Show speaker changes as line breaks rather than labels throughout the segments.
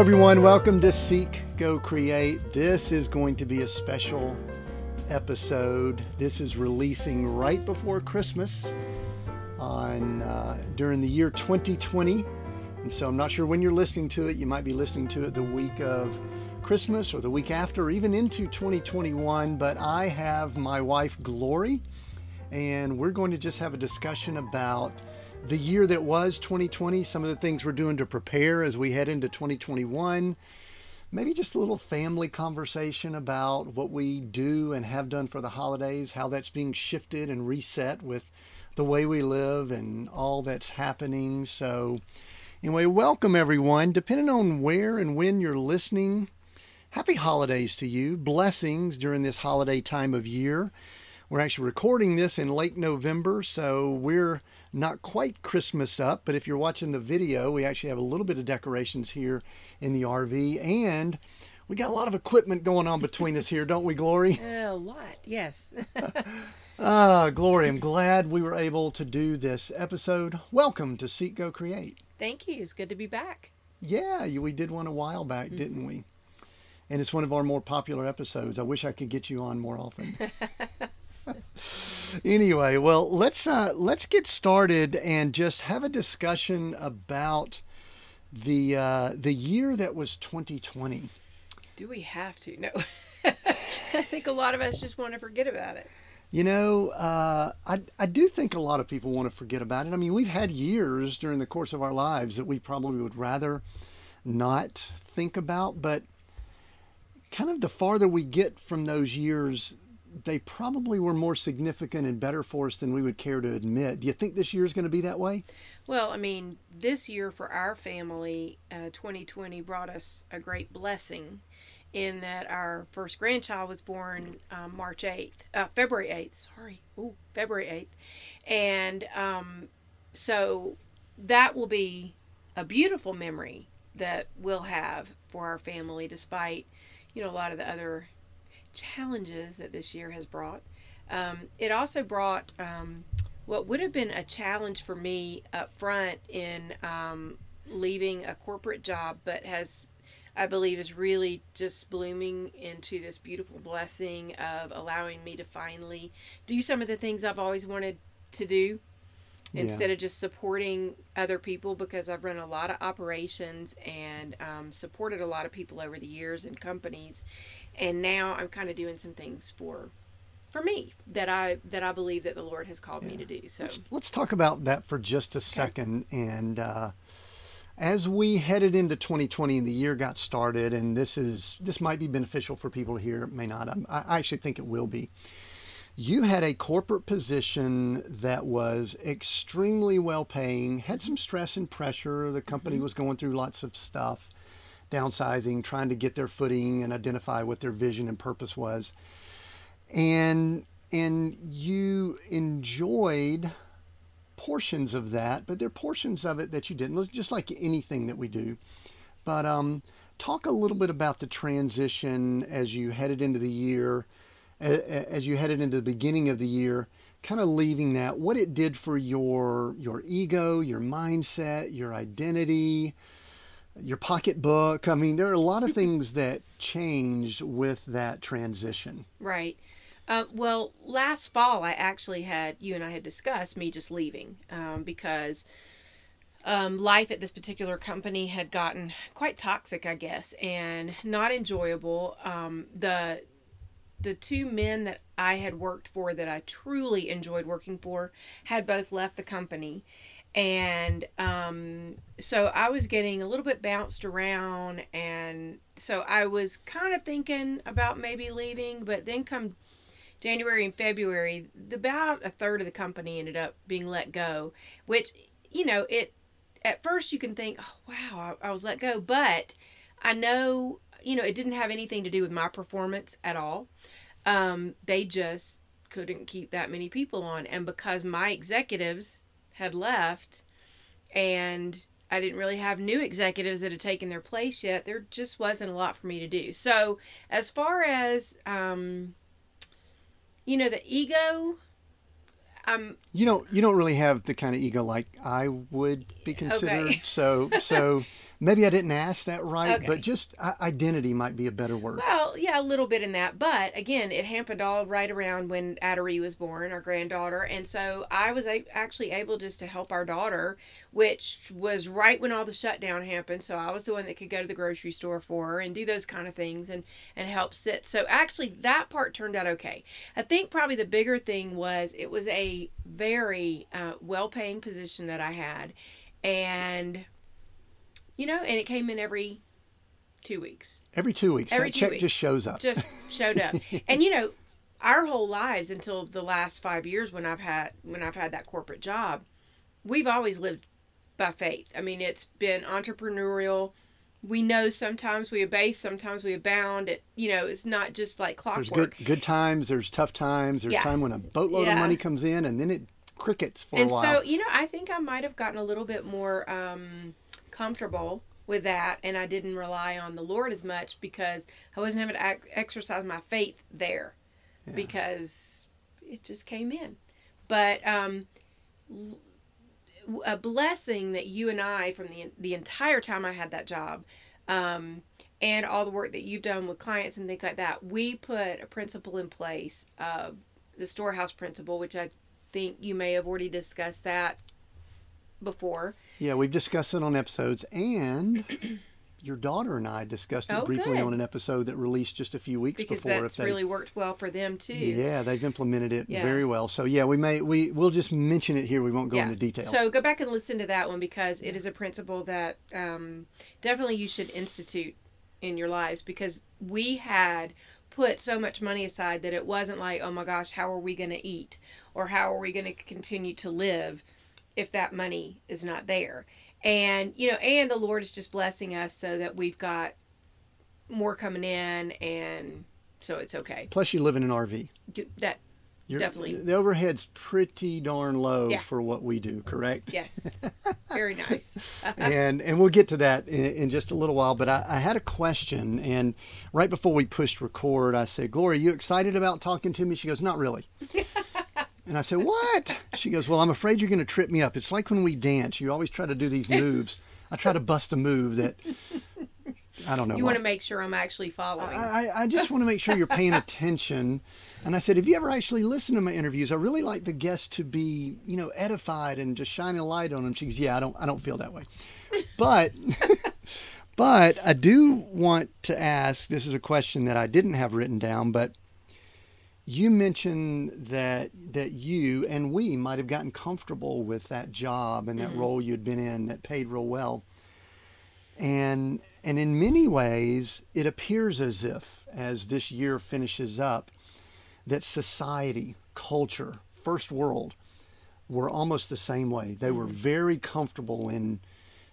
Hello, everyone. Welcome to Seek, Go, Create. This is going to be a special episode. This is releasing right before Christmas on uh, during the year 2020. And so I'm not sure when you're listening to it. You might be listening to it the week of Christmas or the week after, or even into 2021. But I have my wife, Glory, and we're going to just have a discussion about the year that was 2020, some of the things we're doing to prepare as we head into 2021. Maybe just a little family conversation about what we do and have done for the holidays, how that's being shifted and reset with the way we live and all that's happening. So, anyway, welcome everyone. Depending on where and when you're listening, happy holidays to you. Blessings during this holiday time of year. We're actually recording this in late November, so we're not quite Christmas up, but if you're watching the video, we actually have a little bit of decorations here in the RV and we got a lot of equipment going on between us here, don't we, Glory?
A lot, yes.
Ah, Glory, I'm glad we were able to do this episode. Welcome to Seek Go Create.
Thank you. It's good to be back.
Yeah, we did one a while back, didn't we? And it's one of our more popular episodes. I wish I could get you on more often. anyway, well, let's uh, let's get started and just have a discussion about the uh, the year that was 2020.
Do we have to? No. I think a lot of us just want to forget about it.
You know, uh, I I do think a lot of people want to forget about it. I mean, we've had years during the course of our lives that we probably would rather not think about, but kind of the farther we get from those years, they probably were more significant and better for us than we would care to admit. Do you think this year is going to be that way?
Well, I mean, this year for our family, uh, 2020 brought us a great blessing in that our first grandchild was born um, March 8th, uh, February 8th, sorry, Ooh, February 8th. And um, so that will be a beautiful memory that we'll have for our family despite, you know, a lot of the other challenges that this year has brought. Um, it also brought um, what would have been a challenge for me up front in um, leaving a corporate job, but has, I believe, is really just blooming into this beautiful blessing of allowing me to finally do some of the things I've always wanted to do
Yeah.
instead of just supporting other people because I've run a lot of operations and um, supported a lot of people over the years and companies, and now I'm kind of doing some things for for me that I that I believe that the Lord has called me to do. So
Let's, let's talk about that for just a second. And uh, as we headed into 2020 and the year got started, and this is this might be beneficial for people here, it may not. I'm, I actually think it will be. You had a corporate position that was extremely well paying, had some stress and pressure. The company was going through lots of stuff, downsizing, trying to get their footing and identify what their vision and purpose was. And and you enjoyed portions of that, but there are portions of it that you didn't, just like anything that we do. But um, talk a little bit about the transition as you headed into the year, as you headed into the beginning of the year, kind of leaving that, what it did for your your ego, your mindset, your identity, your pocketbook. I mean, there are a lot of things that changed with that transition.
Right. Uh, well, last fall, I actually had, you and I had discussed me just leaving um, because um, life at this particular company had gotten quite toxic, I guess, and not enjoyable. Um, the the two men that I had worked for that I truly enjoyed working for had both left the company. And um, so I was getting a little bit bounced around. And so I was kind of thinking about maybe leaving. But then come January and February, about a third of the company ended up being let go, which, you know, it at first you can think, oh, wow, I, I was let go. But I know, you know, it didn't have anything to do with my performance at all. Um, they just couldn't keep that many people on. And because my executives had left and I didn't really have new executives that had taken their place yet, there just wasn't a lot for me to do. So, as far as, um, you know, the ego, um,
You don't you don't really have the kind of ego like I would be considered.
Okay.
So so maybe I didn't ask that right,
Okay.
but just identity might be a better word.
Well, yeah, a little bit in that, but again, it happened all right around when Adery was born, our granddaughter, and so I was actually able just to help our daughter, which was right when all the shutdown happened. So I was the one that could go to the grocery store for her and do those kind of things and and help sit. So actually, that part turned out okay. I think probably the bigger thing was it was a very uh, well-paying position that I had, and you know, and it came in every two weeks
Every two weeks,
Every
that
two
check
weeks.
just shows up.
just showed up. and you know, our whole lives until the last five years when I've had when I've had that corporate job, we've always lived by faith. I mean, it's been entrepreneurial. We know sometimes we abase, sometimes we abound. It you know, it's not just like
There's
clockwork.
good good times. There's tough times. There's
Yeah.
time when a boatload
Yeah.
of money comes in, and then it crickets for
and
a while.
And so you know, I think I might have gotten a little bit more um, comfortable with that, and I didn't rely on the Lord as much because I wasn't having to ac- exercise my faith there
Yeah.
because it just came in. But um, a blessing that you and I, from the the entire time I had that job, um, and all the work that you've done with clients and things like that, we put a principle in place, of the storehouse principle, which I think you may have already discussed that before.
Yeah, we've discussed it on episodes, and your daughter and I discussed it
Oh,
briefly
good.
on an episode that released just a few weeks
Because
before.
that's
if they,
really worked well for them too.
yeah, they've implemented it
Yeah.
very well. So yeah, we may we we'll just mention it here. We won't go
Yeah.
into details.
So go back and listen to that one because it is a principle that um, definitely you should institute in your lives because we had put so much money aside that it wasn't like, oh my gosh, how are we going to eat or how are we going to continue to live if that money is not there? And, you know, and the Lord is just blessing us so that we've got more coming in and so it's okay.
Plus, you live in an RV.
Do- That,
You're,
Definitely.
The overhead's pretty darn low
Yeah.
for what we do, correct?
yes, very nice.
and and we'll get to that in, in just a little while. But I, I had a question, and right before we pushed record, I said, "Gloria, you excited about talking to me?" She goes, "Not really." and I said, "What?" She goes, "Well, I'm afraid you're going to trip me up. It's like when we dance. You always try to do these moves. I try to bust a move that I don't know.
you want to make sure I'm actually following.
I, I- I just want to make sure you're paying attention. And I said, have you ever actually listened to my interviews? I really like the guests to be, you know, edified and just shining a light on them. She goes, yeah, I don't, I don't feel that way. But, but I do want to ask. This is a question that I didn't have written down, but you mentioned that that you and we might have gotten comfortable with that job and that mm-hmm. role you'd been in that paid real well. And and in many ways it appears as if as this year finishes up that society culture first world were almost the same way. They were mm-hmm. very comfortable in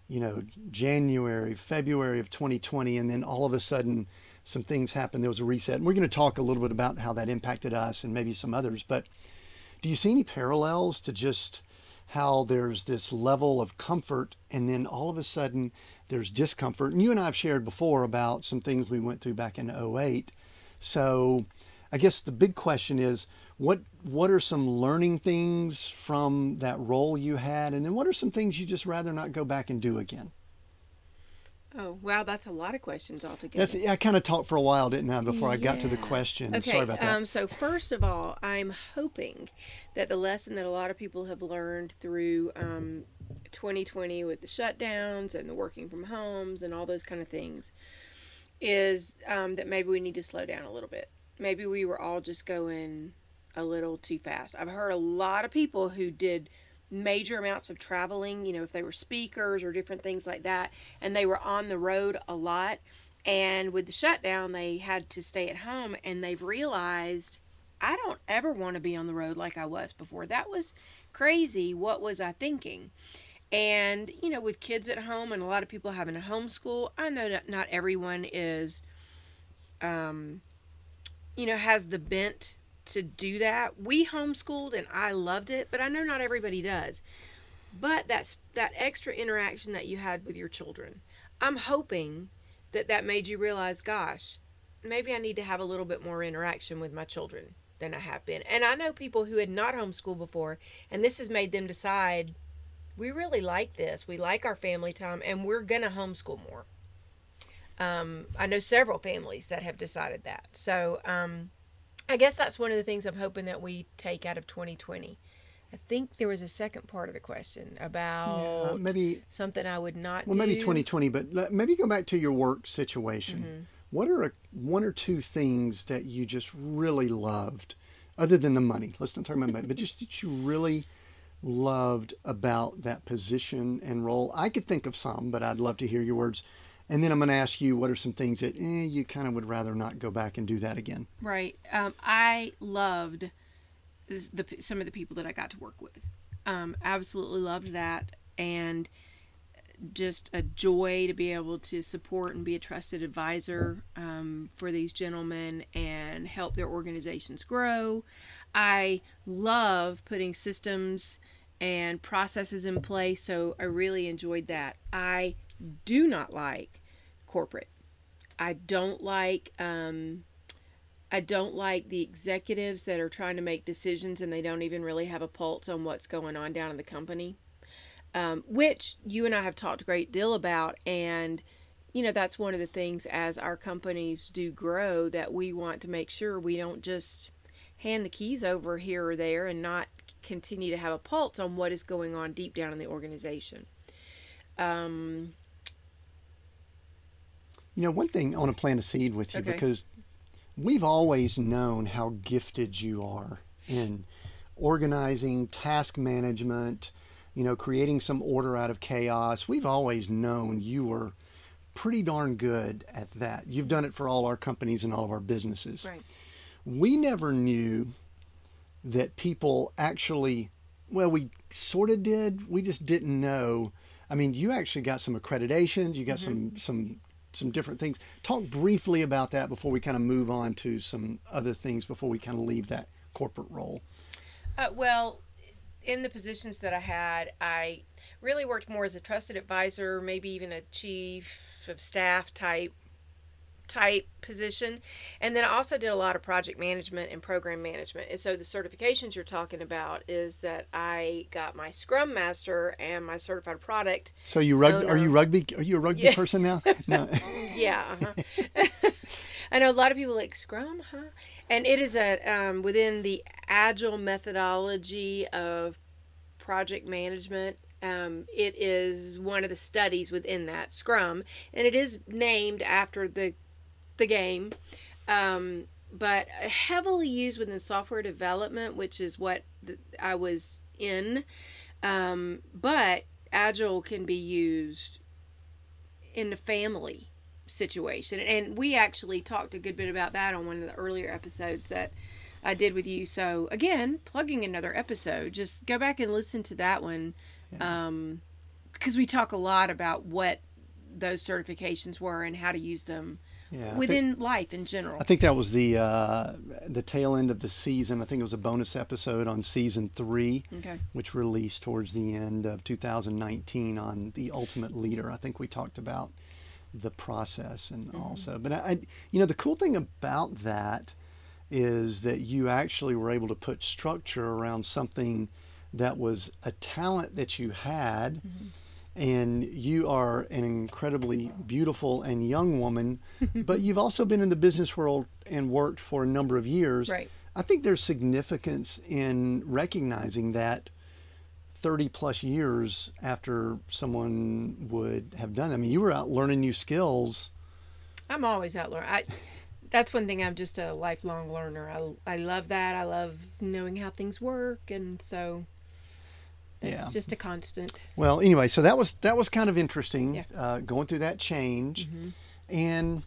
you know january february of 2020 and then all of a sudden some things happened there was a reset. And we're going to talk a little bit about how that impacted us and maybe some others but do you see any parallels to just how there's this level of comfort and then all of a sudden there's discomfort? And you and i have shared before about some things we went through back in 08 so i guess the big question is what what are some learning things from that role you had? And then what are some things you just rather not go back and do again
Oh, wow, that's a lot of questions altogether.
that's i kind of talked for a while didn't i before i got to the question
Okay,
sorry about that
um, so first of all, I'm hoping that the lesson that a lot of people have learned through um, 2020 with the shutdowns and the working from homes and all those kind of things is um, that maybe we need to slow down a little bit. Maybe we were all just going a little too fast. I've heard a lot of people who did major amounts of traveling, you know, if they were speakers or different things like that, and they were on the road a lot. And with the shutdown, they had to stay at home, and they've realized I don't ever want to be on the road like I was before. That was crazy. What was I thinking? And, you know, with kids at home and a lot of people having to homeschool, I know that not everyone is, um, you know, has the bent to do that. We homeschooled and I loved it, but I know not everybody does. But that's that extra interaction that you had with your children. I'm hoping that that made you realize, gosh, maybe I need to have a little bit more interaction with my children than I have been. And I know people who had not homeschooled before, and this has made them decide, we really like this. We like our family time, and we're gonna homeschool more. Um, I know several families that have decided that. So um, I guess that's one of the things I'm hoping that we take out of 2020. I think there was a second part of the question about
Yeah, maybe
something I would not
well maybe 2020, but maybe go back to your work situation.
Mm-hmm.
What are a, one or two things that you just really loved, other than the money? Let's not talk about money, but just that you really loved about that position and role. I could think of some, but I'd love to hear your words. And then I'm going to ask you what are some things that eh, you kind of would rather not go back and do that again.
Right. Um, I loved the some of the people that I got to work with. Um, absolutely loved that, and just a joy to be able to support and be a trusted advisor um, for these gentlemen and help their organizations grow. I love putting systems and processes in place, so I really enjoyed that. I do not like corporate. I don't like um, I don't like the executives that are trying to make decisions and they don't even really have a pulse on what's going on down in the company. Um, which you and I have talked a great deal about, and you know that's one of the things as our companies do grow that we want to make sure we don't just hand the keys over here or there and not continue to have a pulse on what is going on deep down in the organization. Um,
You know, one thing I want to plant a seed with you
Okay.
because we've always known how gifted you are in organizing, task management, you know, creating some order out of chaos. We've always known you were pretty darn good at that. You've done it for all our companies and all of our businesses.
right.
We never knew that people actually, well, we sort of did. We just didn't know. I mean, you actually got some accreditations. You got mm-hmm. some some some different things. Talk briefly about that before we kind of move on to some other things before we kind of leave that corporate role.
Uh, well, in the positions that I had, I really worked more as a trusted advisor, maybe even a chief of staff type type position and then i also did a lot of project management and program management and so the certifications you're talking about is that i got my scrum master and my certified product
So you rug- are you rugby? Are you a rugby
Yeah.
person now? No.
yeah uh-huh. i know a lot of people like scrum huh and it is a um, within the agile methodology of project management um, it is one of the studies within that scrum and it is named after the the game um, but heavily used within software development which is what th- i was in um, but agile can be used in the family situation. And we actually talked a good bit about that on one of the earlier episodes that I did with you. So again, plugging another episode, just go back and listen to that one. Um, because we talk a lot about what those certifications were and how to use them
Yeah, I think-
within life in general.
I think that was the uh, the tail end of the season. I think it was a bonus episode on season three,
Okay.
which released towards the end of 2019 on the Ultimate Leader. I think we talked about the process and also, but I, I, you know, the cool thing about that is that you actually were able to put structure around something that was a talent that you had and you are an incredibly beautiful and young woman, but you've also been in the business world and worked for a number of years.
Right.
I think there's significance in recognizing that 30 plus years after someone would have done. I mean, you were out learning new skills.
I'm always out learning. I, that's one thing. I'm just a lifelong learner. I, I love that. I love knowing how things work, and so it's
Yeah.
just a constant.
Well, anyway, so that was that was kind of interesting
Yeah.
uh, going through that change, and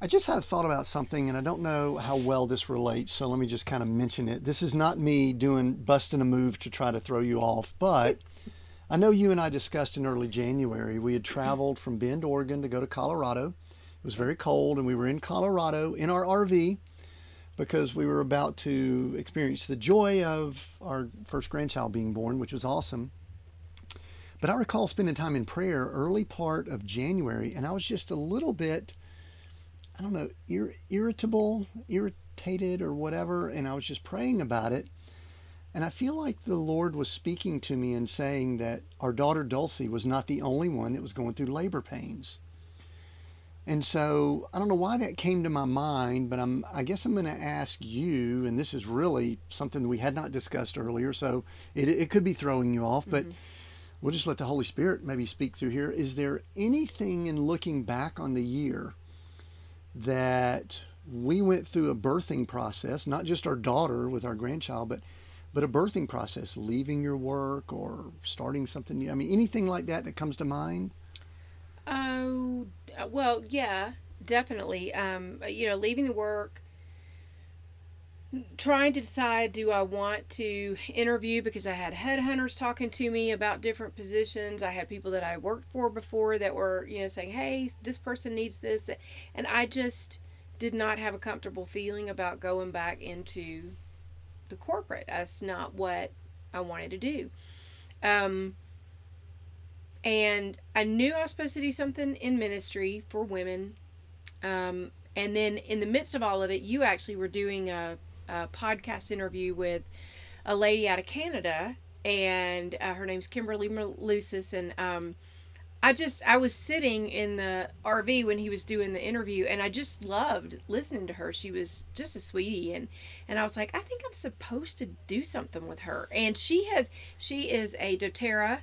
I just had a thought about something, and I don't know how well this relates, so let me just kind of mention it. This is not me doing busting a move to try to throw you off, but I know you and I discussed in early January. We had traveled from Bend, Oregon, to go to Colorado. It was very cold, and we were in Colorado in our RV because we were about to experience the joy of our first grandchild being born, which was awesome. But I recall spending time in prayer early part of January, and I was just a little bit, I don't know, ir- irritable, irritated, or whatever. And I was just praying about it And I feel like the Lord was speaking to me and saying that our daughter Dulcie was not the only one that was going through labor pains. And so I don't know why that came to my mind, but I'm I guess I'm going to ask you, and this is really something we had not discussed earlier, so it, it could be throwing you off, but
Mhm.
we'll just let the Holy Spirit maybe speak through here. Is there anything in looking back on the year that we went through a birthing process, not just our daughter with our grandchild, but but a birthing process, leaving your work or starting something new? I mean, anything like that that comes to mind?
Oh, uh, well, yeah, definitely. Um, you know, leaving the work, trying to decide do I want to interview because I had headhunters talking to me about different positions. I had people that I worked for before that were, you know, saying, "Hey, this person needs this." And I just did not have a comfortable feeling about going back into the corporate. That's not what I wanted to do. Um, and I knew I was supposed to do something in ministry for women. Um, and then in the midst of all of it, you actually were doing a, a podcast interview with a lady out of Canada, and uh, her name's Kimberly Lucis. And um, I just I was sitting in the RV when he was doing the interview, and I just loved listening to her. She was just a sweetie, and and I was like, I think I'm supposed to do something with her. And she has she is a doTERRA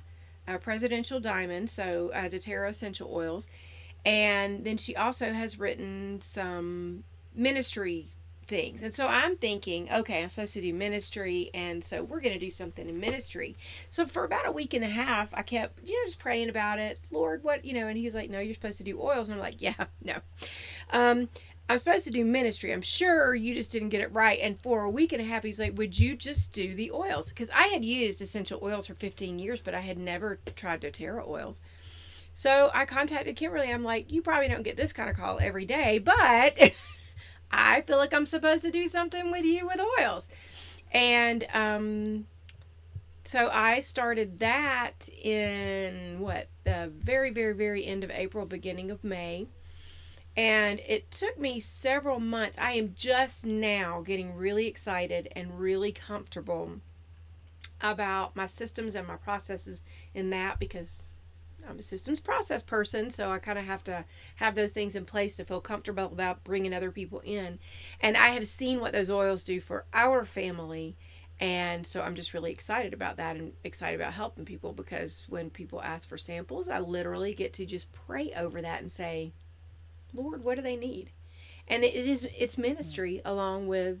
a presidential diamond, so uh, doTERRA essential oils, and then she also has written some ministry things. And so I'm thinking, okay, I'm supposed to do ministry, and so we're going to do something in ministry. So for about a week and a half, I kept, you know, just praying about it. Lord, what, you know, and he's like, no, you're supposed to do oils. And I'm like, yeah, no. Um, I'm supposed to do ministry. I'm sure you just didn't get it right. And for a week and a half, he's like, Would you just do the oils? Because I had used essential oils for 15 years, but I had never tried doTERRA oils. So I contacted Kimberly. I'm like, You probably don't get this kind of call every day, but I feel like I'm supposed to do something with you with oils. And um, so I started that in what, the very, very, very end of April, beginning of May and it took me several months. I am just now getting really excited and really comfortable about my systems and my processes in that because I'm a systems process person, so I kind of have to have those things in place to feel comfortable about bringing other people in. And I have seen what those oils do for our family. And so I'm just really excited about that and excited about helping people because when people ask for samples, I literally get to just pray over that and say, Lord, what do they need? And it is it's ministry along with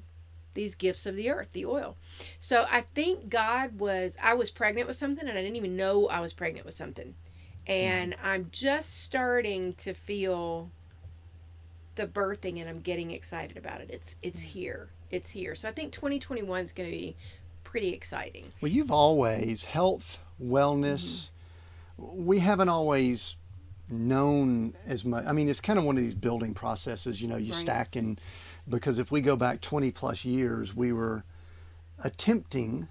these gifts of the earth, the oil. So I think God was I was pregnant with something and I didn't even know I was pregnant with something. And mm-hmm. I'm just starting to feel the birthing and I'm getting excited about it. It's it's mm-hmm. here. It's here. So I think 2021 is going to be pretty exciting.
Well, you've always health, wellness. Mm-hmm. We haven't always known as much. I mean, it's kind of one of these building processes. You know, you
Right.
stack and because if we go back 20 plus years, we were attempting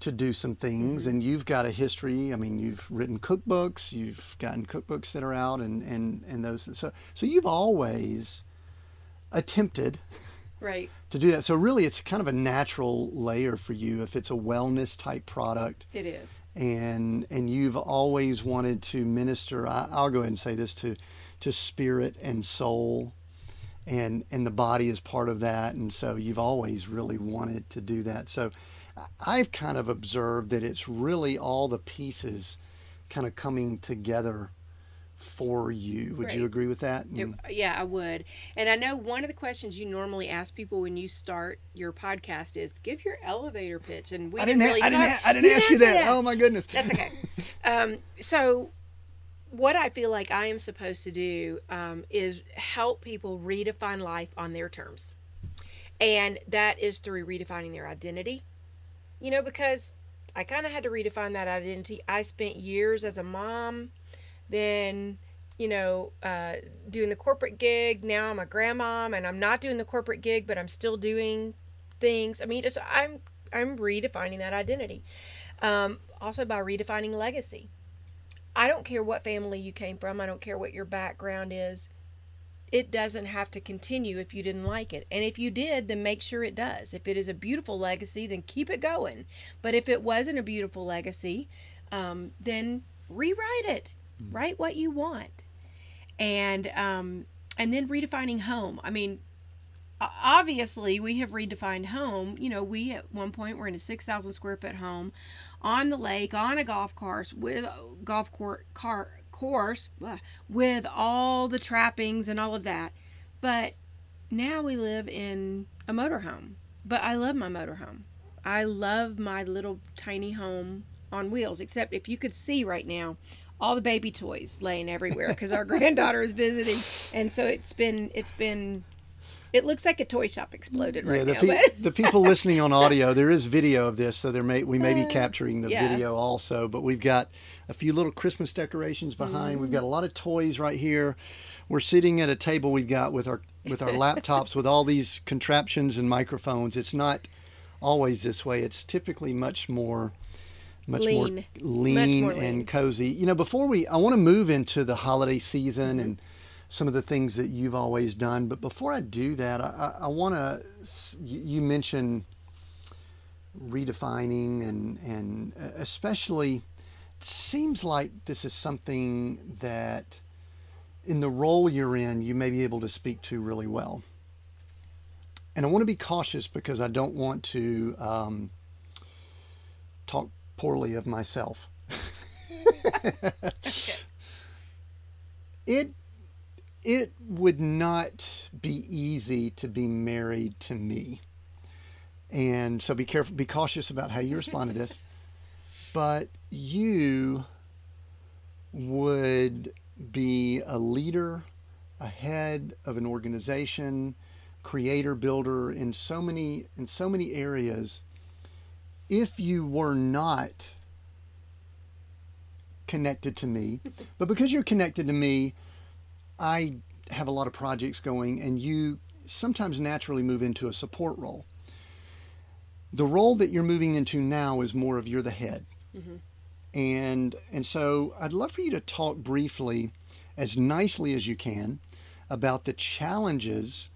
to do some things mm-hmm. and you've got a history i mean you've written cookbooks you've gotten cookbooks that are out and and and those so so you've always attempted
Right.
to do that. So really it's kind of a natural layer for you if it's a wellness type product.
It is.
and and you've always wanted to minister I, i'll go ahead and say this to to spirit and soul. And and the body is part of that. And so you've always really wanted to do that. So i've kind of observed that it's really all the pieces kind of coming together for you would you agree with that
It, yeah, I would. And I know one of the questions you normally ask people when you start your podcast is give your elevator pitch. And we
I didn't,
really
ha- I didn't, I didn't ask you
didn't
that. Oh my goodness.
That's okay. um, so, what I feel like I am supposed to do um, is help people redefine life on their terms. And that is through redefining their identity. You know, because I kind of had to redefine that identity. I spent years as a mom, then, you know, uh, doing the corporate gig. Now I'm a grandmom and I'm not doing the corporate gig, but I'm still doing things. I mean, just I'm I'm redefining that identity. Um, also by redefining legacy. I don't care what family you came from. I don't care what your background is. it doesn't have to continue if you didn't like it. And if you did, then make sure it does. If it is a beautiful legacy, then keep it going. But if it wasn't a beautiful legacy, um, then rewrite it. Write what you want. And um, and then redefining home. I mean, obviously we have redefined home. You know, we at one point were in a 6,000 square foot home on the lake on a golf course with golf court car course with all the trappings and all of that. But now we live in a motorhome. But I love my motorhome. I love my little tiny home on wheels, except if you could see right now, all the baby toys laying everywhere because our granddaughter is visiting, and so it's been it's been it looks like a toy shop exploded right yeah,
the
now.
Pe- the people listening on audio, there is video of this, so there may we may be uh, capturing the yeah. video also. But we've got a few little Christmas decorations behind. Mm. We've got a lot of toys right here. We're sitting at a table we've got with our with our laptops with all these contraptions and microphones. It's not always this way. It's typically much more much lean. more lean much more and lean. cozy. You know, before we I want to move into the holiday season mm-hmm. and some of the things that you've always done. But before I do that, I, I want to, you mentioned redefining and, and uh, especially, it seems like this is something that in the role you're in, you may be able to speak to really well. And I want to be cautious because I don't want to um, talk poorly of myself. it it would not be easy to be married to me. And so be careful, be cautious about how you respond to this. But you would be a leader, a head of an organization, creator, builder in so many in so many areas. If you were not connected to me, but because you're connected to me, I have a lot of projects going, and you sometimes naturally move into a support role. The role that you're moving into now is more of you're the head. Mm-hmm. And and so I'd love for you to talk briefly, as nicely as you can, about the challenges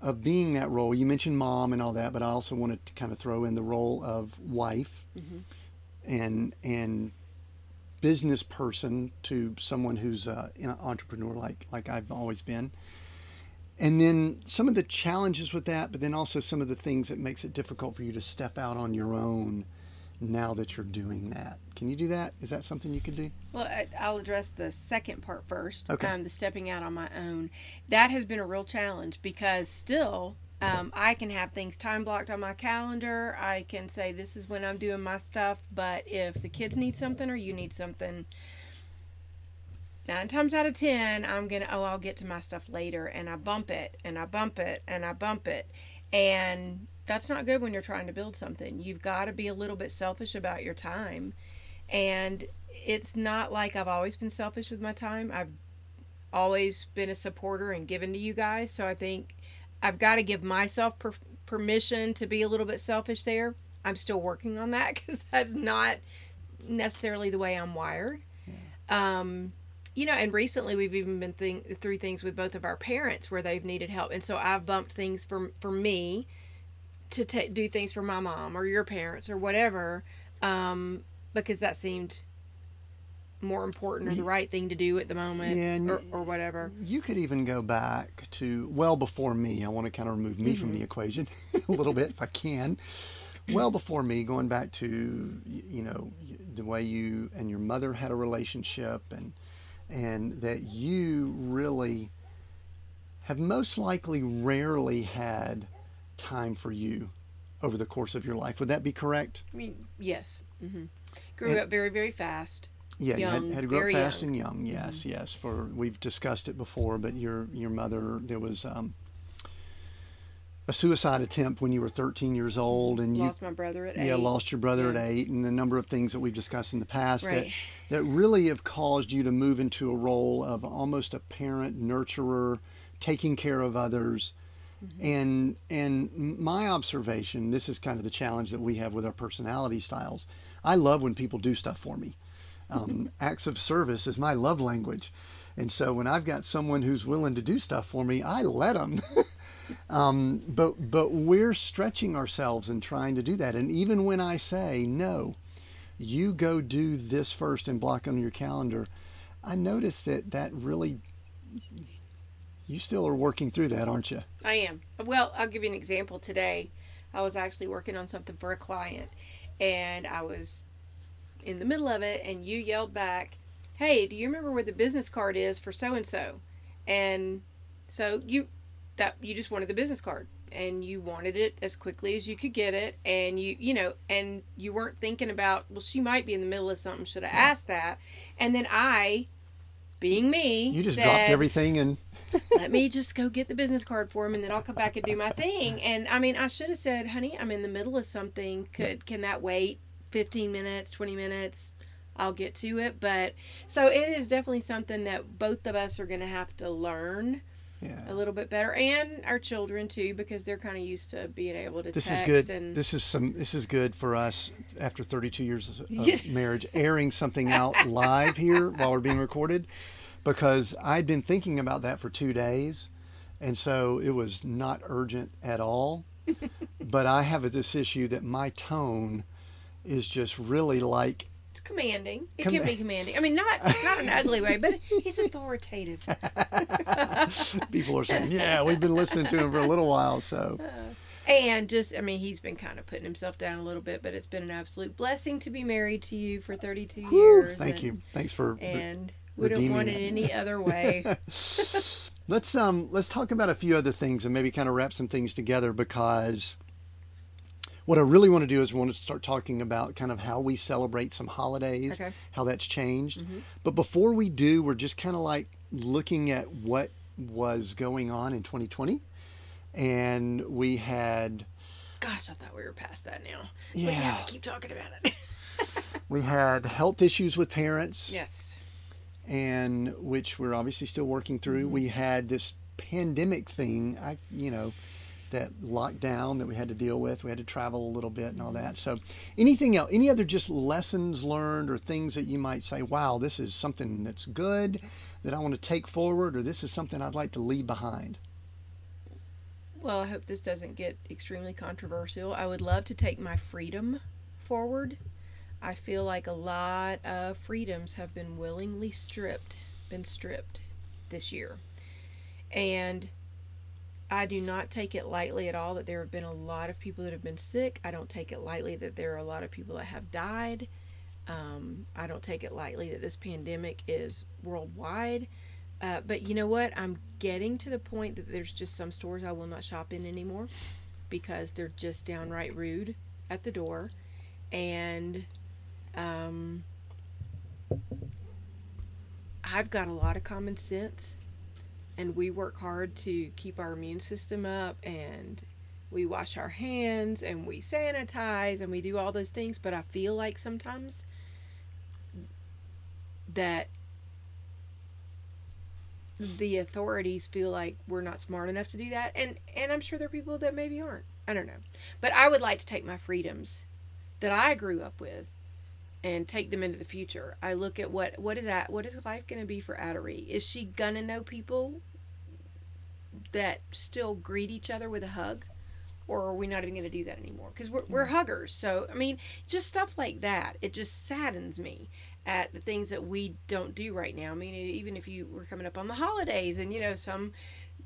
of being that role. You mentioned mom and all that, but I also wanted to kind of throw in the role of wife mm-hmm. and and business person to someone who's uh, an entrepreneur like like I've always been. And then some of the challenges with that, but then also some of the things that makes it difficult for you to step out on your own now that you're doing that. Can you do that? Is that something you could do?
Well, I'll address the second part first.
Okay.
Um, the stepping out on my own. That has been a real challenge because still um, I can have things time blocked on my calendar. I can say this is when I'm doing my stuff. But if the kids need something or you need something, nine times out of ten, I'm gonna oh I'll get to my stuff later, and I bump it and I bump it and I bump it, and that's not good when you're trying to build something. You've got to be a little bit selfish about your time, and it's not like I've always been selfish with my time. I've always been a supporter and given to you guys, so I think I've got to give myself per- permission to be a little bit selfish there. I'm still working on that because that's not necessarily the way I'm wired. Yeah. Um, you know, and recently we've even been through things with both of our parents where they've needed help, and so I've bumped things for for me to t- do things for my mom or your parents or whatever, um, because that seemed more important or the right thing to do at the moment yeah, or, or, whatever.
You could even go back to well before me. I want to kind of remove me mm-hmm. from the equation a little bit if I can. Well before me, going back to you know the way you and your mother had a relationship and and that you really have most likely rarely had time for you over the course of your life. Would that be correct?
I mean, yes. Mm-hmm. Grew and, up very, very fast.
Yeah, young, you had, had to grow up fast young. and young. Yes, mm-hmm. yes. For we've discussed it before, but your your mother there was um, a suicide attempt when you were 13 years old, and
you lost my brother at
yeah,
eight.
Yeah, lost your brother yeah. at eight, and a number of things that we've discussed in the past right. that that really have caused you to move into a role of almost a parent, nurturer, taking care of others. Mm-hmm. And and my observation, this is kind of the challenge that we have with our personality styles. I love when people do stuff for me. Um, acts of service is my love language. And so when I've got someone who's willing to do stuff for me, I let them. um, but but we're stretching ourselves and trying to do that. And even when I say no, you go do this first and block on your calendar, I notice that that really you still are working through that, aren't you?
I am. Well, I'll give you an example today. I was actually working on something for a client and I was in the middle of it and you yelled back, "Hey, do you remember where the business card is for so and so?" And so you that you just wanted the business card and you wanted it as quickly as you could get it and you you know and you weren't thinking about well she might be in the middle of something should i ask that and then i being me
You just
said,
dropped everything and
let me just go get the business card for him and then I'll come back and do my thing. And I mean, I should have said, honey, I'm in the middle of something. Could can that wait 15 minutes, 20 minutes? I'll get to it. But so it is definitely something that both of us are going to have to learn
yeah.
a little bit better and our children too because they're kind of used to being able to
This is good.
and
This is some. This is good for us after 32 years of marriage, airing something out live here while we're being recorded, because I'd been thinking about that for two days, and so it was not urgent at all. but I have this issue that my tone is just really like
it's commanding. It
Com-
can be commanding. I mean, not not an ugly way, but he's authoritative.
people are saying, "Yeah, we've been listening to him for a little while." So uh,
And just, I mean, he's been kind of putting himself down a little bit, but it's been an absolute blessing to be married to you for 32
whew,
years.
thank
and,
you. Thanks for
And we don't want it any other way.
Let's um let's talk about a few other things and maybe kind of wrap some things together because what I really want to do is we want to start talking about kind of how we celebrate some holidays,
Okay.
how that's changed.
Mhm.
But before we do, we're just kind of like looking at what was going on in 2020. And we had
Gosh, I thought we were past that now. We have
yeah,
to keep talking about it.
we had health issues with parents.
yes.
And which we're obviously still working through.
Mm-hmm.
We had this pandemic thing, I you know, that lockdown that we had to deal with. We had to travel a little bit and all that. So, anything else? Any other just lessons learned or things that you might say, "Wow, this is something that's good that I want to take forward," or "This is something I'd like to leave behind."
Well, I hope this doesn't get extremely controversial. I would love to take my freedom forward. I feel like a lot of freedoms have been willingly stripped, been stripped this year. And I do not take it lightly at all that there have been a lot of people that have been sick. I don't take it lightly that there are a lot of people that have died. Um, I don't take it lightly that this pandemic is worldwide. Uh, but you know what? I'm getting to the point that there's just some stores I will not shop in anymore because they're just downright rude at the door. And um, I've got a lot of common sense, and we work hard to keep our immune system up, and we wash our hands, and we sanitize, and we do all those things. But I feel like sometimes that the authorities feel like we're not smart enough to do that and and I'm sure there are people that maybe aren't. I don't know. But I would like to take my freedoms that I grew up with and take them into the future. I look at what what is that what is life going to be for Addery? Is she going to know people that still greet each other with a hug? Or are we not even going to do that anymore? Because we're, we're huggers. So, I mean, just stuff like that. It just saddens me at the things that we don't do right now. I mean, even if you were coming up on the holidays, and you know, some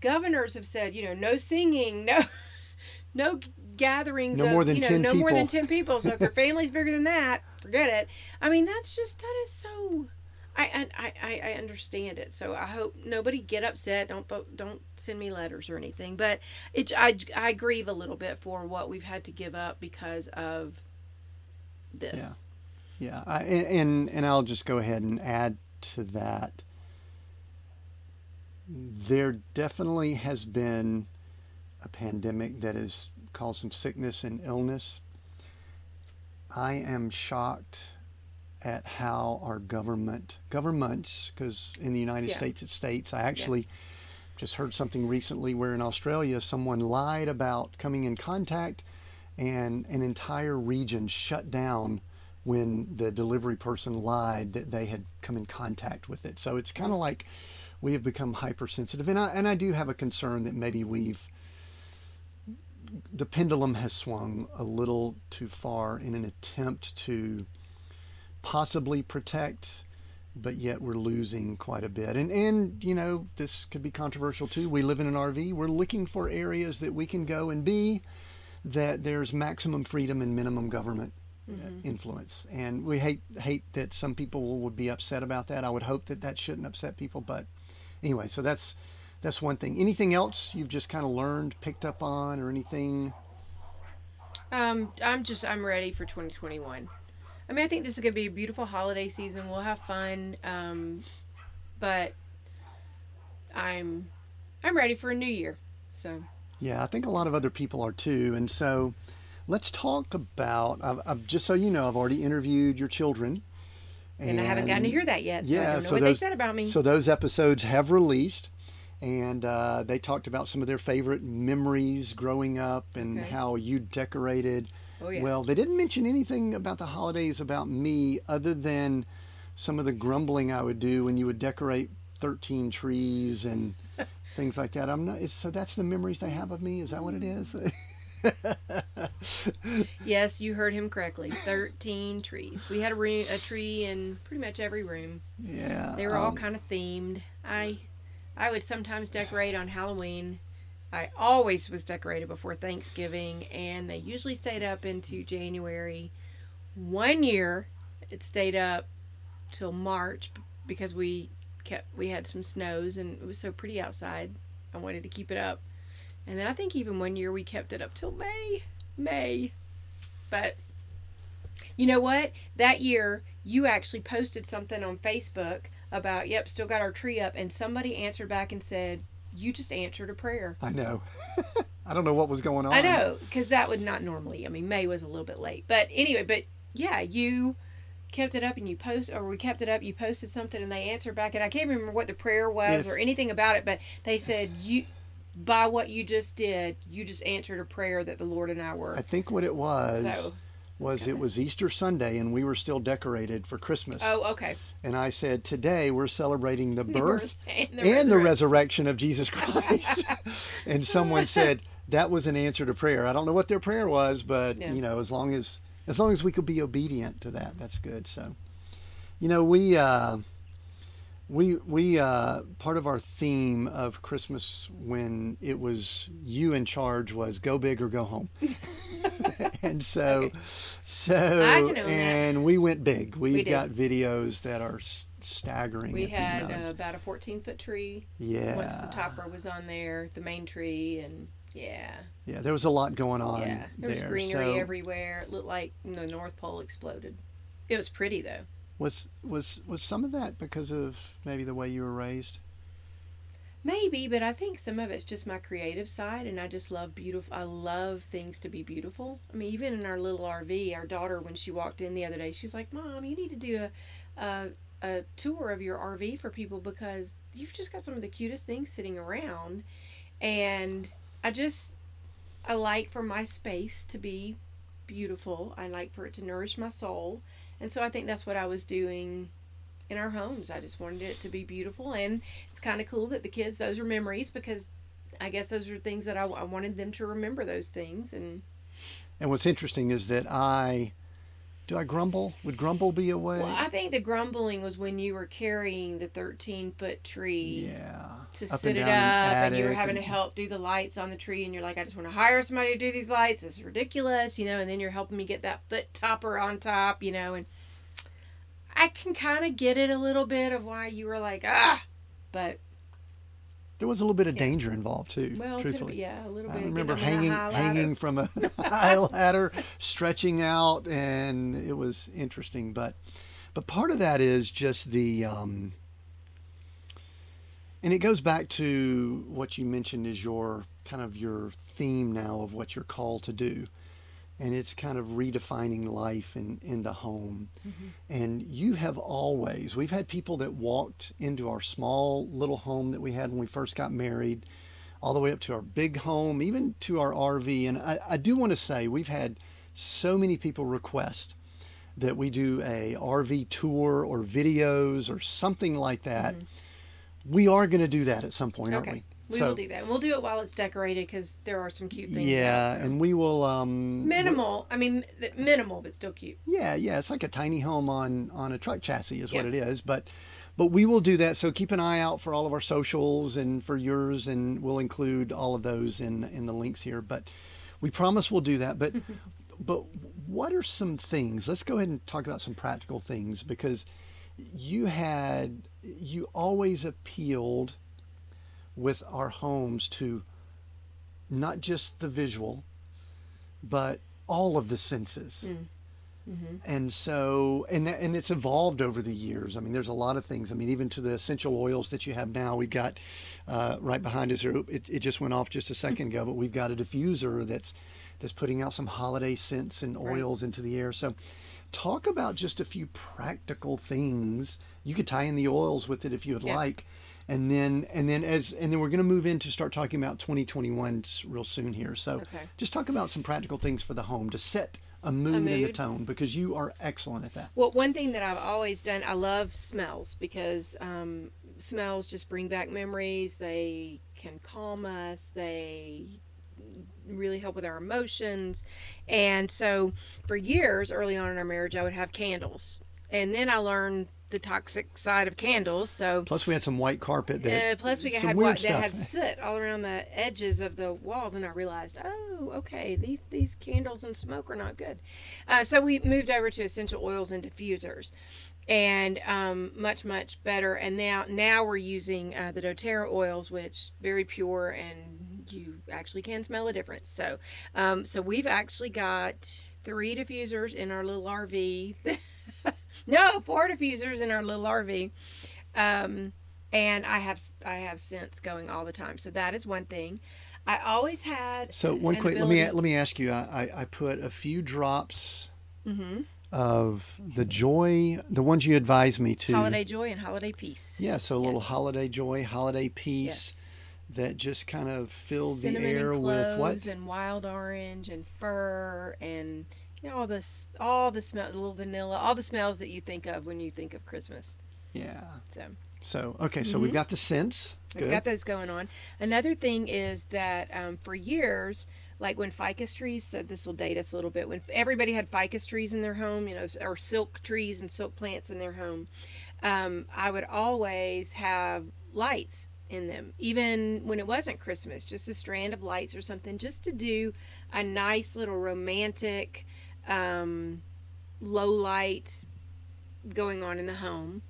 governors have said, you know, no singing, no, no gatherings,
No
of,
more than
you know,
10
no more than ten people. So if your family's bigger than that, forget it. I mean, that's just that is so. I, I, I, I understand it, so I hope nobody get upset. Don't don't send me letters or anything. But it, I, I grieve a little bit for what we've had to give up because of this.
Yeah. Yeah, I, and and I'll just go ahead and add to that. There definitely has been a pandemic that has caused some sickness and illness. I am shocked at how our government, governments, because in the United
Yeah.
States it's states. I actually just heard something recently where in Australia someone lied about coming in contact, and an entire region shut down when the delivery person lied that they had come in contact with it. So it's kind of like we have become hypersensitive, and I and I do have a concern that maybe we've the pendulum has swung a little too far in an attempt to possibly protect but yet we're losing quite a bit. And and you know, this could be controversial too. We live in an RV. We're looking for areas that we can go and be that there's maximum freedom and minimum government mm-hmm. influence. And we hate hate that some people would be upset about that. I would hope that that shouldn't upset people, but anyway, so that's that's one thing. Anything else you've just kind of learned, picked up on, or anything?
Um, I'm just I'm ready for 2021. I mean, I think this is gonna be a beautiful holiday season. We'll have fun, um, but I'm I'm ready for a new year. So.
Yeah, I think a lot of other people are too, and so let's talk about. I've, I've, just so you know, I've already interviewed your children.
And, and I haven't gotten to hear that yet, so yeah, I don't know so what those, they said about me.
So those episodes have released, and uh, they talked about some of their favorite memories growing up and okay. how you decorated Oh, yeah. Well, they didn't mention anything about the holidays about me other than some of the grumbling I would do when you would decorate 13 trees and things like that. I'm not so that's the memories they have of me. Is that what it is?
yes, you heard him correctly. 13 trees. We had a, room, a tree in pretty much every room.
Yeah.
They were um, all kind of themed. I I would sometimes decorate on Halloween I always was decorated before Thanksgiving, and they usually stayed up into January. One year, it stayed up till March because we kept we had some snows and it was so pretty outside. I wanted to keep it up, and then I think even one year we kept it up till May. May, but you know what? That year you actually posted something on Facebook about yep, still got our tree up, and somebody answered back and said you just answered a prayer.
I know. I don't know what was going on.
I know, because that would not normally. I mean, May was a little bit late, but anyway, but yeah, you kept it up and you post, or we kept it up. You posted something and they answered back, and I can't remember what the prayer was if, or anything about it, but they said you. By what you just did, you just answered a prayer that the Lord and I were.
I think what it was. So, was it was Easter Sunday and we were still decorated for Christmas.
Oh, okay.
And I said, today we're celebrating the birth, and, the, and resurrection. the, resurrection of Jesus Christ. and someone said that was an answer to prayer. I don't know what their prayer was, but yeah. you know, as long as as long as we could be obedient to that, that's good. So, you know, we. Uh, we we uh, part of our theme of Christmas when it was you in charge was go big or go home, and so okay. so and that. we went big. We've we got videos that are staggering.
We had uh, about a 14 foot tree.
Yeah.
Once the topper was on there, the main tree, and yeah.
Yeah, there was a lot going on.
Yeah, there was greenery so, everywhere. It looked like the North Pole exploded. It was pretty though.
Was was was some of that because of maybe the way you were raised?
Maybe, but I think some of it's just my creative side, and I just love beautiful. I love things to be beautiful. I mean, even in our little RV, our daughter, when she walked in the other day, she's like, "Mom, you need to do a, a, a tour of your RV for people because you've just got some of the cutest things sitting around." And I just, I like for my space to be beautiful. I like for it to nourish my soul. And so I think that's what I was doing in our homes. I just wanted it to be beautiful. And it's kind of cool that the kids, those are memories because I guess those are things that I, I wanted them to remember those things. And,
and what's interesting is that I do I grumble? Would grumble be a way?
Well, I think the grumbling was when you were carrying the 13 foot tree.
Yeah.
To up sit it up, and you were having and... to help do the lights on the tree, and you're like, I just want to hire somebody to do these lights. It's ridiculous, you know. And then you're helping me get that foot topper on top, you know. And I can kind of get it a little bit of why you were like, ah, but
there was a little bit of yeah. danger involved too.
Well,
truthfully,
yeah, a little
bit.
I
remember hanging hanging from a high ladder, stretching out, and it was interesting. But but part of that is just the, um, and it goes back to what you mentioned is your kind of your theme now of what you're called to do and it's kind of redefining life in, in the home. Mm-hmm. And you have always, we've had people that walked into our small little home that we had when we first got married, all the way up to our big home, even to our RV. And I, I do want to say we've had so many people request that we do a RV tour or videos or something like that. Mm-hmm we are going to do that at some point, aren't we?
We
So-
will do that. We'll do it while it's decorated because there are some cute things.
Yeah, and we will. Um,
minimal. I mean, minimal, but still cute.
Yeah, yeah, it's like a tiny home on on a truck chassis is what it is. But but we will do that. So keep an eye out for all of our socials and for yours, and we'll include all of those in in the links here. But we promise we'll do that. But but what are some things? Let's go ahead and talk about some practical things because you had you always appealed with our homes to not just the visual, but all of the senses. And so, and and it's evolved over the years. I mean, there's a lot of things. I mean, even to the essential oils that you have now, we've got uh, right behind us here. It, it just went off just a second ago, but we've got a diffuser that's that's putting out some holiday scents and
Right.
oils into the air. So, talk about just a few practical things. You could tie in the oils with it if you would
Yeah.
like, and then and then as and then we're going to move into start talking about 2021 real soon here. So,
Okay.
just talk about some practical things for the home to set a mood, and the
mood.
tone because you are excellent at that.
Well, one thing that I've always done, I love smells because um, smells just bring back memories. They can calm us. They really help with our emotions. And so, for years early on in our marriage, I would have candles. And then I learned the toxic side of candles. So,
Plus, we had some white carpet that.
uh, plus, we had what that had soot all around the edges of the walls, and I realized, oh, okay, these these candles and smoke are not good. Uh, so we moved over to essential oils and diffusers, and um, much much better. And now now we're using uh, the doTERRA oils, which very pure, and you actually can smell a difference. So um, so we've actually got three diffusers in our little RV. no, four diffusers in our little RV. Um, and I have I have scents going all the time. So that is one thing. I always had
So one quick, let me let me ask you. I, I, I put a few drops
Mhm.
of the joy, the ones you advised me to.
holiday joy and holiday peace.
Yeah, so a little holiday joy, holiday peace
Yes.
that just kind of filled the air with what?
and wild orange and fir and you know all this all the smell, the little vanilla, all the smells that you think of when you think of Christmas.
Yeah.
So
So okay, so we've
Mhm.
got the scents.
We've got those going on. Another thing is that um, for years, like when ficus trees, so this will date us a little bit, when everybody had ficus trees in their home, you know, or silk trees and silk plants in their home, um, I would always have lights in them, even when it wasn't Christmas, just a strand of lights or something, just to do a nice little romantic, um, low light going on in the home.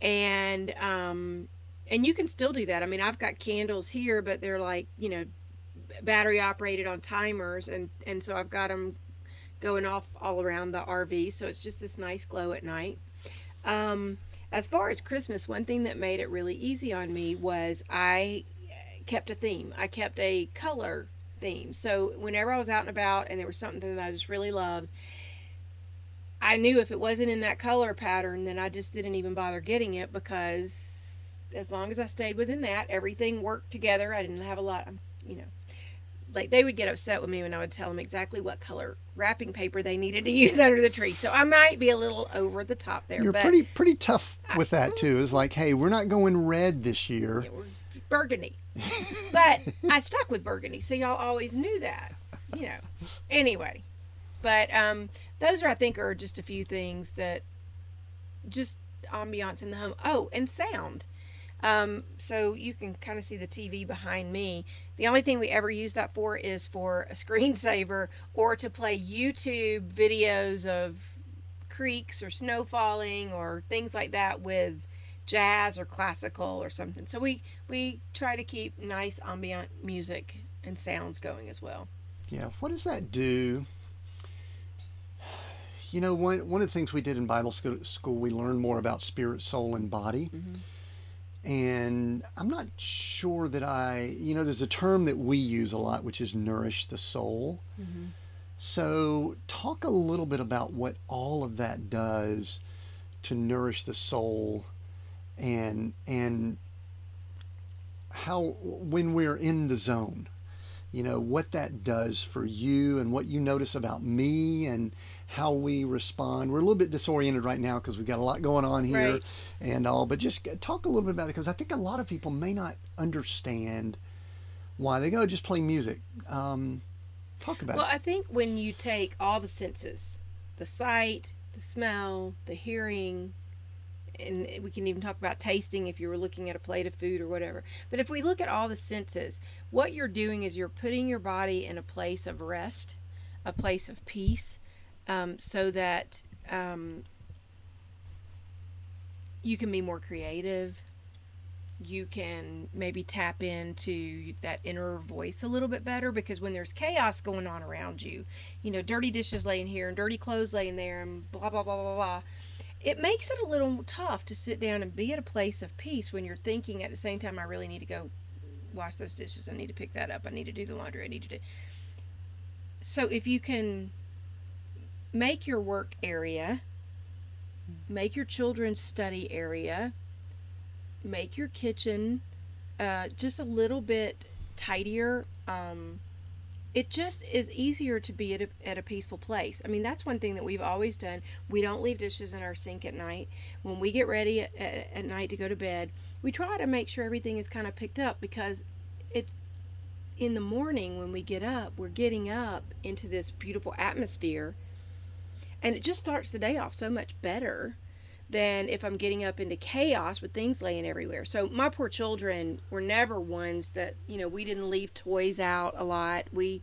And um, and you can still do that. I mean, I've got candles here, but they're like you know, battery operated on timers, and and so I've got them going off all around the RV. So it's just this nice glow at night. Um, as far as Christmas, one thing that made it really easy on me was I kept a theme. I kept a color theme. So whenever I was out and about and there was something that I just really loved, I knew if it wasn't in that color pattern, then I just didn't even bother getting it because as long as I stayed within that, everything worked together. I didn't have a lot, um, you know. Like they would get upset with me when I would tell them exactly what color wrapping paper they needed to use under the tree. So I might be a little over the top there,
You're pretty pretty tough with that too. It's like, hey, we're not going red this year.
Yeah, we're burgundy. But I stuck with burgundy, so y'all always knew that. You know. Anyway. But um those are I think are just a few things that just ambiance in the home. Oh, and sound. Um, so you can kind of see the TV behind me. The only thing we ever use that for is for a screensaver or to play YouTube videos of creeks or snow falling or things like that with jazz or classical or something. So we we try to keep nice ambient music and sounds going as well.
Yeah. What does that do? You know, one one of the things we did in Bible school, school we learned more about spirit, soul, and body.
Mhm.
And I'm not sure that I, you know, there's a term that we use a lot, which is nourish the soul. So, talk a little bit about what all of that does to nourish the soul, and and how when we're in the zone, you know, what that does for you and what you notice about me and how we respond. We're a little bit disoriented right now because we've got a lot going on here
Right.
and all, but just talk a little bit about it because I think a lot of people may not understand why they go just play music. Um, talk about it. Well.
I think when you take all the senses the sight, the smell, the hearing, and we can even talk about tasting if you were looking at a plate of food or whatever. But if we look at all the senses, what you're doing is you're putting your body in a place of rest, a place of peace, um, so that um, you can be more creative. You can maybe tap into that inner voice a little bit better because when there's chaos going on around you, you know, dirty dishes laying here and dirty clothes laying there and blah, blah, blah, blah, blah, it makes it a little tough to sit down and be at a place of peace when you're thinking at the same time, I really need to go wash those dishes. I need to pick that up. I need to do the laundry. I need to do. So if you can make your work area, make your children's study area, make your kitchen uh, just a little bit tidier. Um, it just is easier to be at a, at a peaceful place. I mean, that's one thing that we've always done. We don't leave dishes in our sink at night. When we get ready at, at, at night to go to bed, we try to make sure everything is kind of picked up because it's in the morning when we get up, we're getting up into this beautiful atmosphere. And it just starts the day off so much better than if I'm getting up into chaos with things laying everywhere. So my poor children were never ones that, you know, we didn't leave toys out a lot. We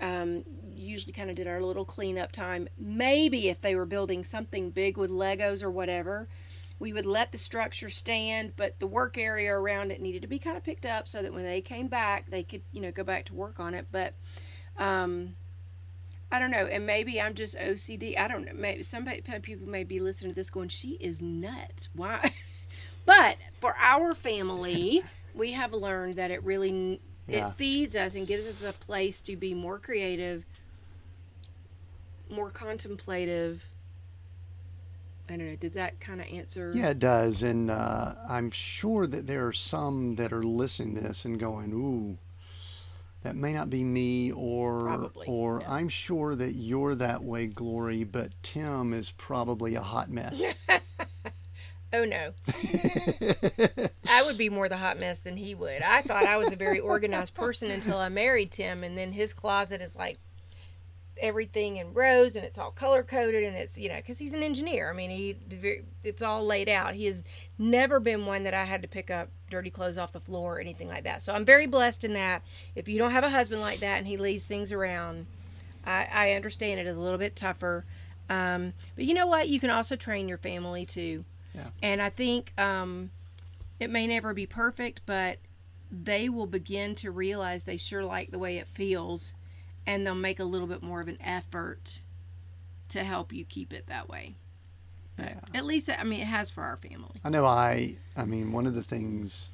um, usually kind of did our little cleanup time. Maybe if they were building something big with Legos or whatever, we would let the structure stand, but the work area around it needed to be kind of picked up so that when they came back, they could, you know, go back to work on it. But um, I don't know, and maybe I'm just OCD. I don't know. Maybe some people may be listening to this going, "She is nuts." Why? but for our family, we have learned that it really
Yeah.
it feeds us and gives us a place to be more creative, more contemplative. I don't know. Did that kind of answer?
Yeah, it does. And uh, I'm sure that there are some that are listening to this and going, ooh, that may not be me or
Probably,
or
yeah.
I'm sure that you're that way, Glory, but Tim is probably a hot mess.
Oh no. I would be more the hot mess than he would. I thought I was a very organized person until I married Tim, and then his closet is like everything in rows, and it's all color coded, and it's you know because he's an engineer. I mean, he it's all laid out. He has never been one that I had to pick up dirty clothes off the floor or anything like that. So I'm very blessed in that. If you don't have a husband like that and he leaves things around, I, I understand it is a little bit tougher. Um, but you know what? You can also train your family too.
Yeah.
And I think um, it may never be perfect, but they will begin to realize they sure like the way it feels, and they'll make a little bit more of an effort to help you keep it that way. But
Yeah.
at least, I mean, it has for our family.
I know I I mean one of the things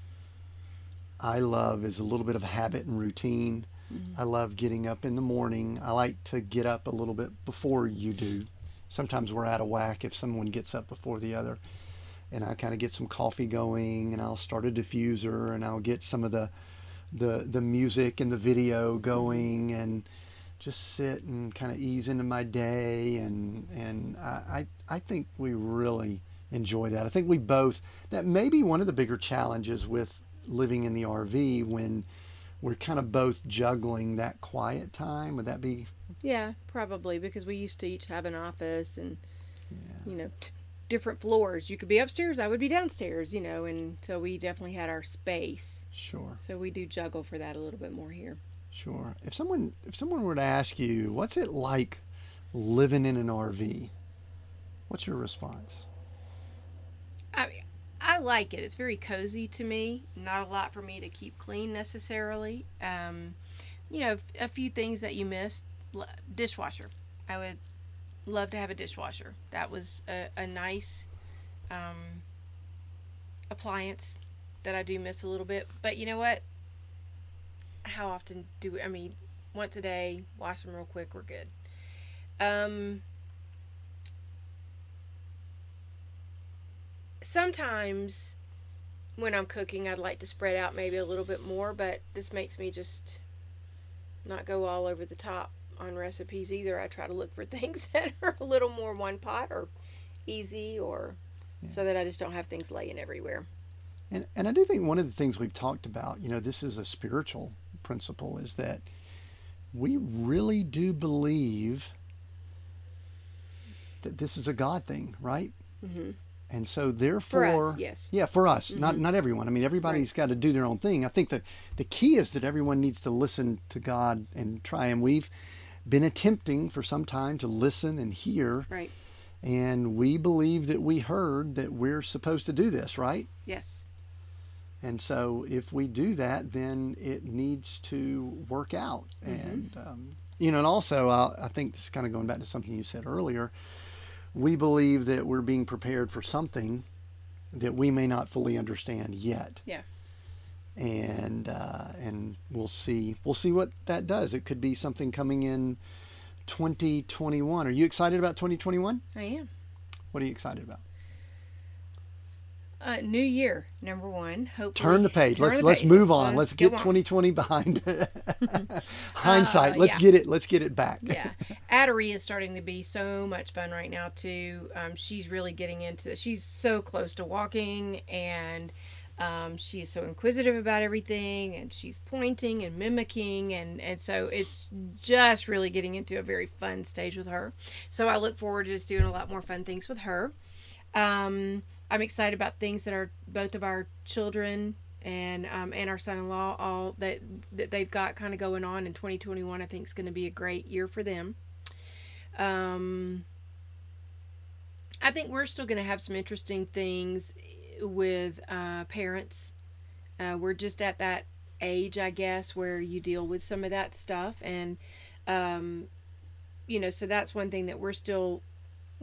I love is a little bit of habit and routine.
Mm-hmm.
I love getting up in the morning. I like to get up a little bit before you do. Sometimes we're out of whack if someone gets up before the other. And I kind of get some coffee going and I'll start a diffuser and I'll get some of the the the music and the video going and just sit and kind of ease into my day and and I, I think we really enjoy that. I think we both that may be one of the bigger challenges with living in the RV when we're kind of both juggling that quiet time. Would that be
Yeah, probably because we used to each have an office and
Yeah.
you know t- different floors. You could be upstairs, I would be downstairs, you know, and so we definitely had our space.
sure,
So we do juggle for that a little bit more here.
Sure. If someone if someone were to ask you, what's it like living in an RV? What's your response?
I I like it. It's very cozy to me. Not a lot for me to keep clean necessarily. Um, you know, a few things that you miss. Dishwasher. I would love to have a dishwasher. That was a, a nice um, appliance that I do miss a little bit. But you know what? How often do we? I mean, once a day, wash them real quick. We're good. Um, sometimes when I'm cooking, I'd like to spread out maybe a little bit more, but this makes me just not go all over the top on recipes either. I try to look for things that are a little more one pot or easy or yeah. so that I just don't have things laying everywhere.
And, and I do think one of the things we've talked about, you know, this is a spiritual principle, is that we really do believe that this is a God thing, right? Mm-hmm. And so, therefore,
us, yes,
yeah, for us, mm-hmm. not not everyone. I mean, everybody's right. got to do their own thing. I think that the key is that everyone needs to listen to God and try. And we've been attempting for some time to listen and hear,
right?
And we believe that we heard that we're supposed to do this, right?
Yes.
And so, if we do that, then it needs to work out. Mm-hmm. And um, you know, and also, uh, I think this is kind of going back to something you said earlier we believe that we're being prepared for something that we may not fully understand yet.
Yeah.
And uh, and we'll see we'll see what that does. It could be something coming in 2021. Are you excited about 2021?
I am.
What are you excited about?
Uh, new year, number one. Hopefully,
turn the page. Turn let's the let's page. move on. Let's, let's get 2020 behind. Hindsight. Uh, let's yeah. get it. Let's get it back.
yeah, Addery is starting to be so much fun right now too. Um, she's really getting into. She's so close to walking, and um, she's so inquisitive about everything, and she's pointing and mimicking, and and so it's just really getting into a very fun stage with her. So I look forward to just doing a lot more fun things with her. Um, I'm excited about things that are both of our children and um, and our son-in-law all that that they've got kind of going on in 2021. I think is going to be a great year for them. Um, I think we're still going to have some interesting things with uh, parents. Uh, we're just at that age, I guess, where you deal with some of that stuff, and um, you know, so that's one thing that we're still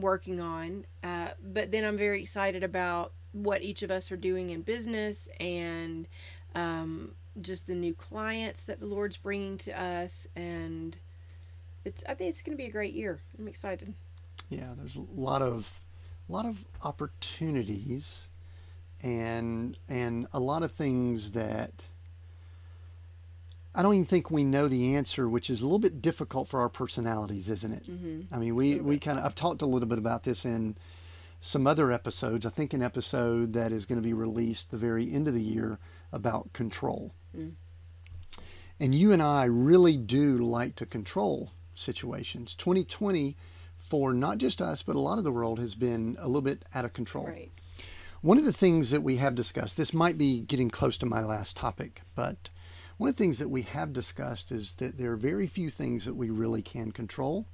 working on. Uh, but then I'm very excited about what each of us are doing in business and um, just the new clients that the Lord's bringing to us. And it's I think it's going to be a great year. I'm excited.
Yeah, there's a lot of a lot of opportunities and and a lot of things that I don't even think we know the answer, which is a little bit difficult for our personalities, isn't it? Mm-hmm. I mean, we, we kind of, I've talked a little bit about this in some other episodes. I think an episode that is going to be released the very end of the year about control. Mm. And you and I really do like to control situations. 2020, for not just us, but a lot of the world, has been a little bit out of control.
Right.
One of the things that we have discussed, this might be getting close to my last topic, but one of the things that we have discussed is that there are very few things that we really can control.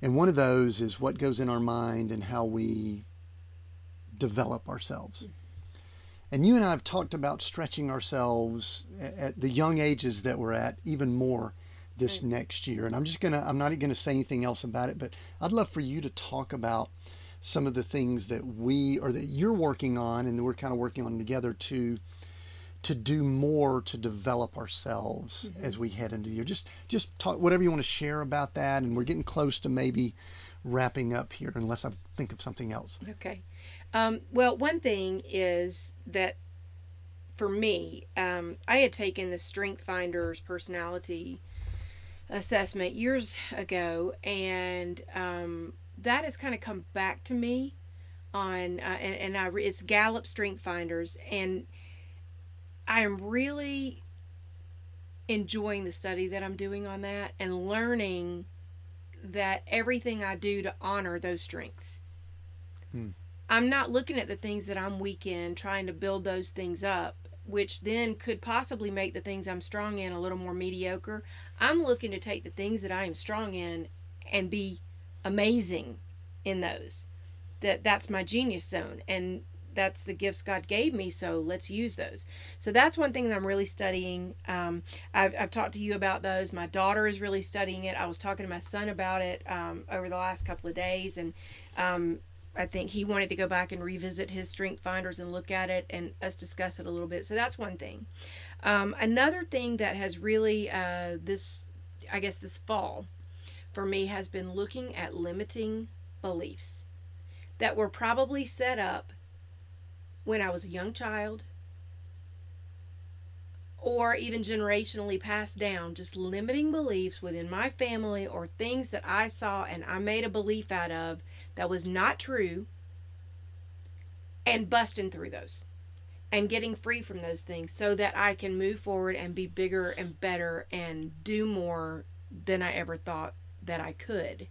And one of those is what goes in our mind and how we develop ourselves. And you and I have talked about stretching ourselves at the young ages that we're at even more this right. next year. And I'm just going to, I'm not going to say anything else about it, but I'd love for you to talk about some of the things that we or that you're working on and we're kind of working on together to to do more to develop ourselves mm-hmm. as we head into the year. Just just talk whatever you want to share about that, and we're getting close to maybe wrapping up here, unless I think of something else.
Okay. Um, well, one thing is that for me, um, I had taken the Strength Finders personality assessment years ago, and um, that has kind of come back to me on, uh, and, and I, it's Gallup Strength Finders, and I am really enjoying the study that I'm doing on that and learning that everything I do to honor those strengths. Hmm. I'm not looking at the things that I'm weak in, trying to build those things up, which then could possibly make the things I'm strong in a little more mediocre. I'm looking to take the things that I am strong in and be amazing in those. That that's my genius zone and that's the gifts God gave me, so let's use those. So that's one thing that I'm really studying. Um, I've, I've, talked to you about those. My daughter is really studying it. I was talking to my son about it um, over the last couple of days, and um, I think he wanted to go back and revisit his strength finders and look at it and us discuss it a little bit. So that's one thing. Um, another thing that has really uh, this, I guess, this fall for me has been looking at limiting beliefs that were probably set up when I was a young child or even generationally passed down, just limiting beliefs within my family or things that I saw and I made a belief out of that was not true, and busting through those and getting free from those things so that I can move forward and be bigger and better and do more than I ever thought that I could.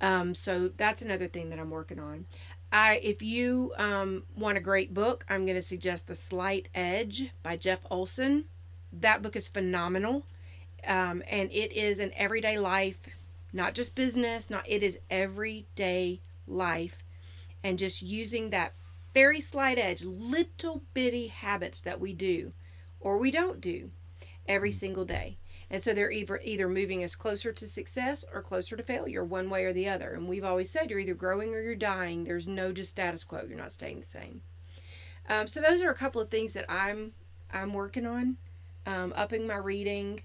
Um, so that's another thing that I'm working on. I, if you um, want a great book, I'm going to suggest The Slight Edge by Jeff Olson. That book is phenomenal, um, and it is an everyday life, not just business. Not it is everyday life, and just using that very slight edge, little bitty habits that we do, or we don't do, every single day. And so they're either either moving us closer to success or closer to failure, one way or the other. And we've always said you're either growing or you're dying. There's no just status quo. You're not staying the same. Um, so those are a couple of things that I'm I'm working on, um, upping my reading.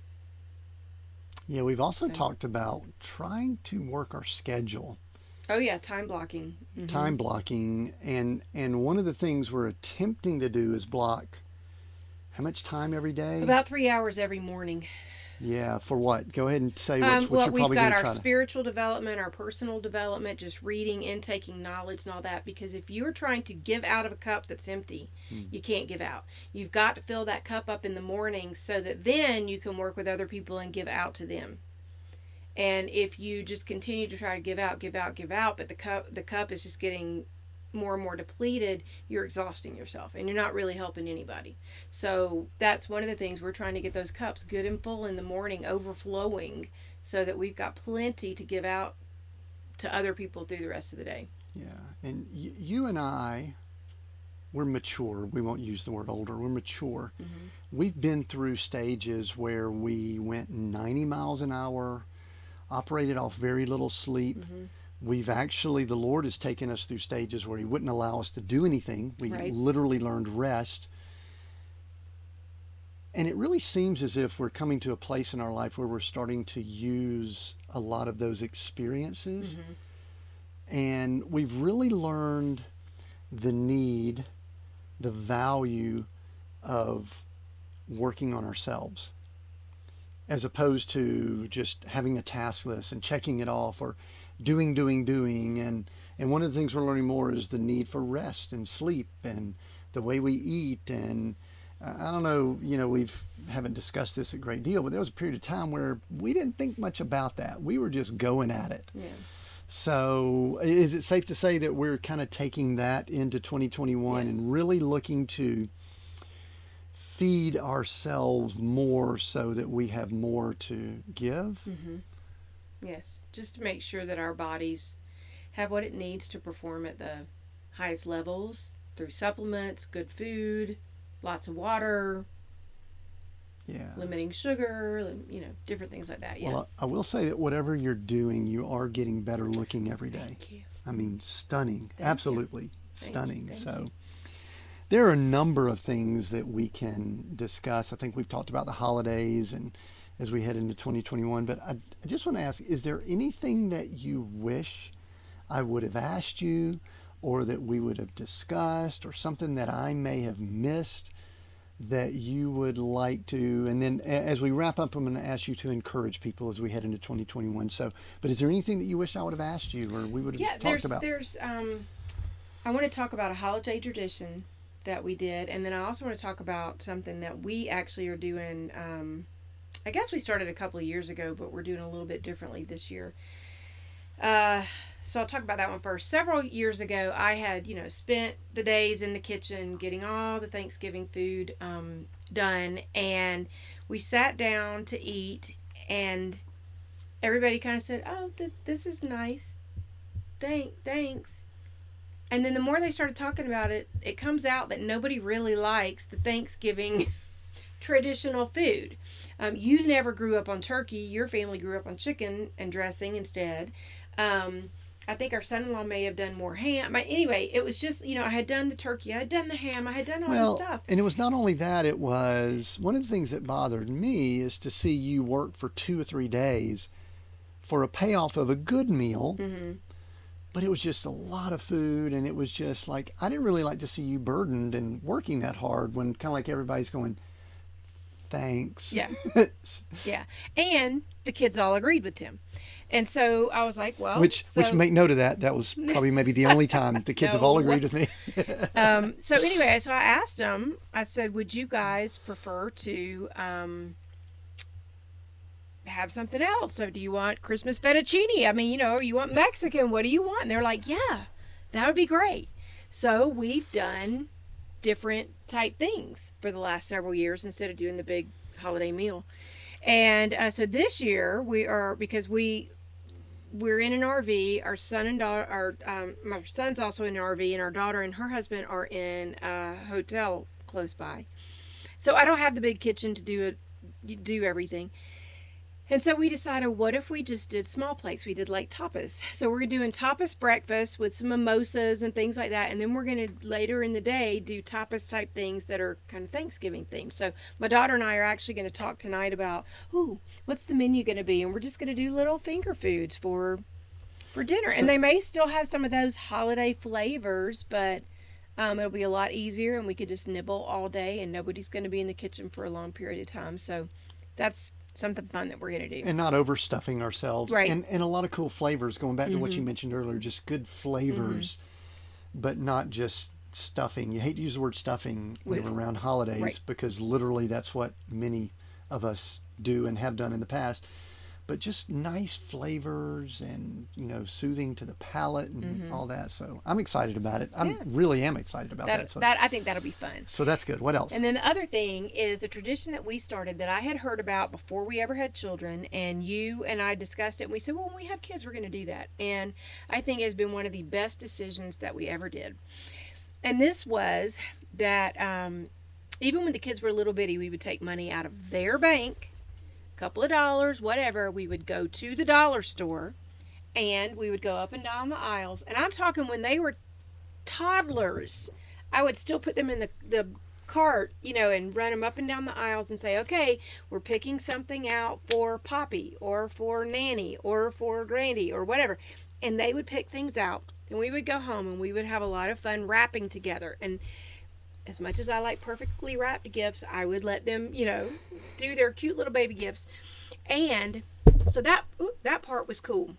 Yeah, we've also
Okay.
talked about trying to work our schedule,
Oh yeah, time blocking. Mhm.
time blocking, and and one of the things we're attempting to do is block how much time every day?
About three hours every morning.
Yeah, for what? Go ahead and say what,
Um,
what
well,
you're
we've got our
to.
spiritual development, our personal development, just reading and taking knowledge and all that. Because if you're trying to give out of a cup that's empty,
Hmm.
you can't give out. You've got to fill that cup up in the morning so that then you can work with other people and give out to them. And if you just continue to try to give out, give out, give out, but the cup the cup is just getting more and more depleted, you're exhausting yourself and you're not really helping anybody. So that's one of the things we're trying to get those cups good and full in the morning, overflowing, so that we've got plenty to give out to other people through the rest of the day.
Yeah, and y- you and I, we're mature. We won't use the word older. We're mature.
Mhm.
We've been through stages where we went 90 miles an hour, operated off very little sleep.
Mhm.
We've actually, the Lord has taken us through stages where He wouldn't allow us to do anything. We
Right.
literally learned rest. And it really seems as if we're coming to a place in our life where we're starting to use a lot of those experiences.
Mhm.
And we've really learned the need, the value of working on ourselves as opposed to just having a task list and checking it off or doing, doing, doing. And, and one of the things we're learning more is the need for rest and sleep and the way we eat. And I I don't know, you know, we've haven't discussed this a great deal, but there was a period of time where we didn't think much about that. We were just going at it.
Yeah.
So, is it safe to say that we're kind of taking that into 2021
Yes.
and really looking to feed ourselves more so that we have more to give?
hmm Yes, just to make sure that our bodies have what it needs to perform at the highest levels through supplements, good food, lots of water,
Yeah.
limiting sugar, you know, different things like that. Yeah.
Well, I will say that whatever you're doing, you are getting better looking every day.
Thank you.
I mean, stunning.
you.
Absolutely
Thank you,
stunning.
thank
so,
you.
there are a number of things that we can discuss. I think we've talked about the holidays and as we head into 2021, but I, I just want to ask is there anything that you wish I would have asked you or that we would have discussed or something that I may have missed? That you would like to, and then as we wrap up, I'm going to ask you to encourage people as we head into 2021. So, but is there anything that you wish I would have asked you, or we would have
Yeah,
talked
there's
about?
there's There's. um, I want to talk about a holiday tradition that we did, and then I also want to talk about something that we actually are doing. Um, I guess we started a couple of years ago, but we're doing a little bit differently this year. Uh, so I'll talk about that one first. Several years ago, I had you know spent the days in the kitchen getting all the Thanksgiving food um, done, and we sat down to eat, and everybody kind of said, "Oh, th- this is nice." Thank, thanks. And then the more they started talking about it, it comes out that nobody really likes the Thanksgiving traditional food. Um, you never grew up on turkey. Your family grew up on chicken and dressing instead. Um, I think our son-in-law may have done more ham. But anyway, it was just you know I had done the turkey, I had done the ham, I had done all
well,
the stuff.
and it was not only that, it was one of the things that bothered me is to see you work for two or three days for a payoff of a good meal,
hmm
but it was just a lot of food, and it was just like, I didn't really like to see you burdened and working that hard when kind of like everybody's going, thanks.
Yeah. Yeah. And the kids all agreed with him. And so I was like, well,
which
so,
which make note of that. That was probably maybe the only time the kids have all agreed with me.
um, so anyway, so I asked them, I said, would you guys prefer to um, have something else? So do you want Christmas fettuccine? I mean, you know, you want Mexican? What do you want? And they're like, yeah, that would be great. So we've done different type things for the last several years instead of doing the big holiday meal. And uh, so this year we are because we we're in an RV. Our son and daughter, our um, my son's also in an RV, and our daughter and her husband are in a hotel close by. So I don't have the big kitchen to do it, do everything. And so we decided, what if we just did small plates? We did like tapas. So we're doing tapas breakfast with some mimosas and things like that, and then we're going to later in the day do tapas type things that are kind of Thanksgiving themed. So my daughter and I are actually going to talk tonight about, ooh, what's the menu going to be, and we're just going to do little finger foods for for dinner,
So-
and they may still have some of those holiday flavors, but. Um, it'll be a lot easier, and we could just nibble all day, and nobody's going to be in the kitchen for a long period of time. So, that's something fun that we're going to do.
and not overstuffing ourselves.
Right.
And and a lot of cool flavors. Going back to what you
Mhm.
mentioned earlier, just good flavors, but not just stuffing. You hate to use the word stuffing when
With-
we're around holidays
right.
because literally that's what many of us do and have done in the past. But just nice flavors and you know soothing to the palate and all that. So I'm excited about it. I
Mm-hmm. Yeah.
really am excited about that.
that,
So,
that I think that'll be fun.
so that's good. What else?
And then the other thing is a tradition that we started that I had heard about before we ever had children, and you and I discussed it. And we said, well, when we have kids, we're going to do that. And I think it has been one of the best decisions that we ever did. And this was that um, even when the kids were a little bitty, we would take money out of their bank, couple of dollars, whatever. We would go to the dollar store, and we would go up and down the aisles. And I'm talking when they were toddlers. I would still put them in the, the cart, you know, and run them up and down the aisles and say, okay, we're picking something out for Poppy or for Nanny or for Granny or whatever. And they would pick things out. And we would go home and we would have a lot of fun wrapping together. And as much as I like perfectly wrapped gifts, I would let them, you know, do their cute little baby gifts. And so that oop, that part was cool.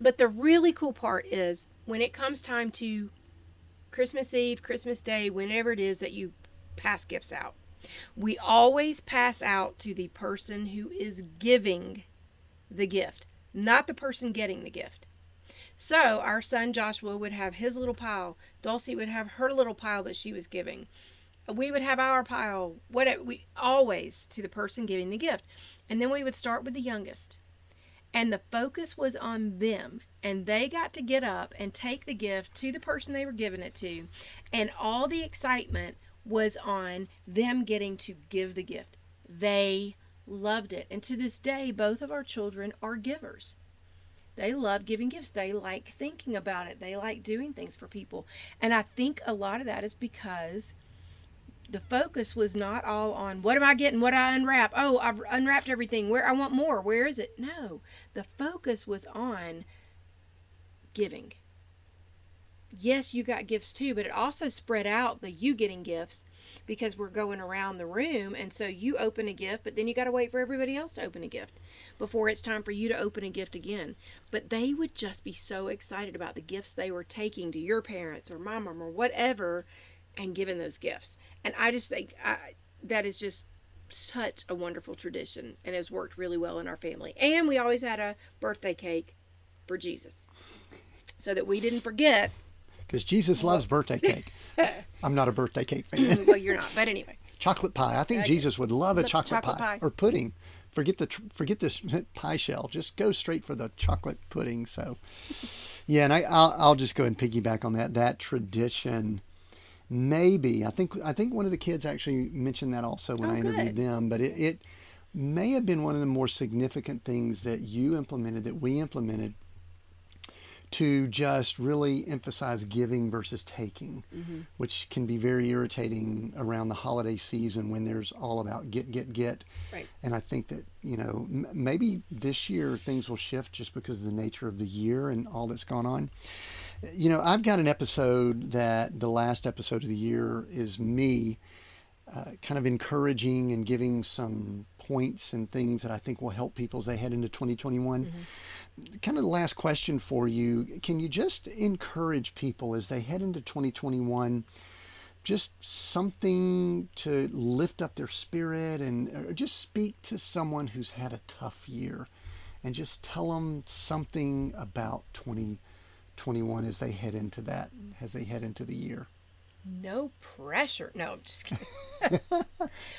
But the really cool part is when it comes time to Christmas Eve, Christmas Day, whenever it is that you pass gifts out. We always pass out to the person who is giving the gift, not the person getting the gift. So our son Joshua would have his little pile, Dulcie would have her little pile that she was giving. We would have our pile, whatever we always to the person giving the gift. And then we would start with the youngest. And the focus was on them. And they got to get up and take the gift to the person they were giving it to. And all the excitement was on them getting to give the gift. They loved it. And to this day, both of our children are givers. They love giving gifts. They like thinking about it. They like doing things for people. And I think a lot of that is because the focus was not all on what am I getting, what I unwrap. Oh, I've unwrapped everything. Where I want more. Where is it? No, the focus was on giving. Yes, you got gifts too, but it also spread out the you getting gifts because we're going around the room, and so you open a gift, but then you got to wait for everybody else to open a gift before it's time for you to open a gift again. But they would just be so excited about the gifts they were taking to your parents or my mom or whatever and giving those gifts. And I just think I, that is just such a wonderful tradition and has worked really well in our family. And we always had a birthday cake for Jesus so that we didn't forget.
Because Jesus loves birthday cake. I'm not a birthday cake fan.
Mm, well, you're not, but anyway.
chocolate pie. I think
Okay.
Jesus would love a chocolate,
chocolate
pie.
pie.
or pudding. Forget the forget this pie shell. Just go straight for the chocolate pudding. So, yeah, and I I'll, I'll just go ahead and piggyback on that. That tradition, maybe I think I think one of the kids actually mentioned that also when
Oh,
I interviewed
good.
them. But it, it may have been one of the more significant things that you implemented that we implemented to just really emphasize giving versus taking, which can be very irritating around the holiday season when there's all about get, get, get.
Right.
And I think that, you know, m- maybe this year things will shift just because of the nature of the year and all that's gone on. You know, I've got an episode that the last episode of the year is me uh, kind of encouraging and giving some points and things that I think will help people as they head into 2021. Mm-hmm. Kind of the last question for you can you just encourage people as they head into 2021? Just something to lift up their spirit and just speak to someone who's had a tough year and just tell them something about 2021 as they head into that, as they head into the year
no pressure. No, I'm just kidding.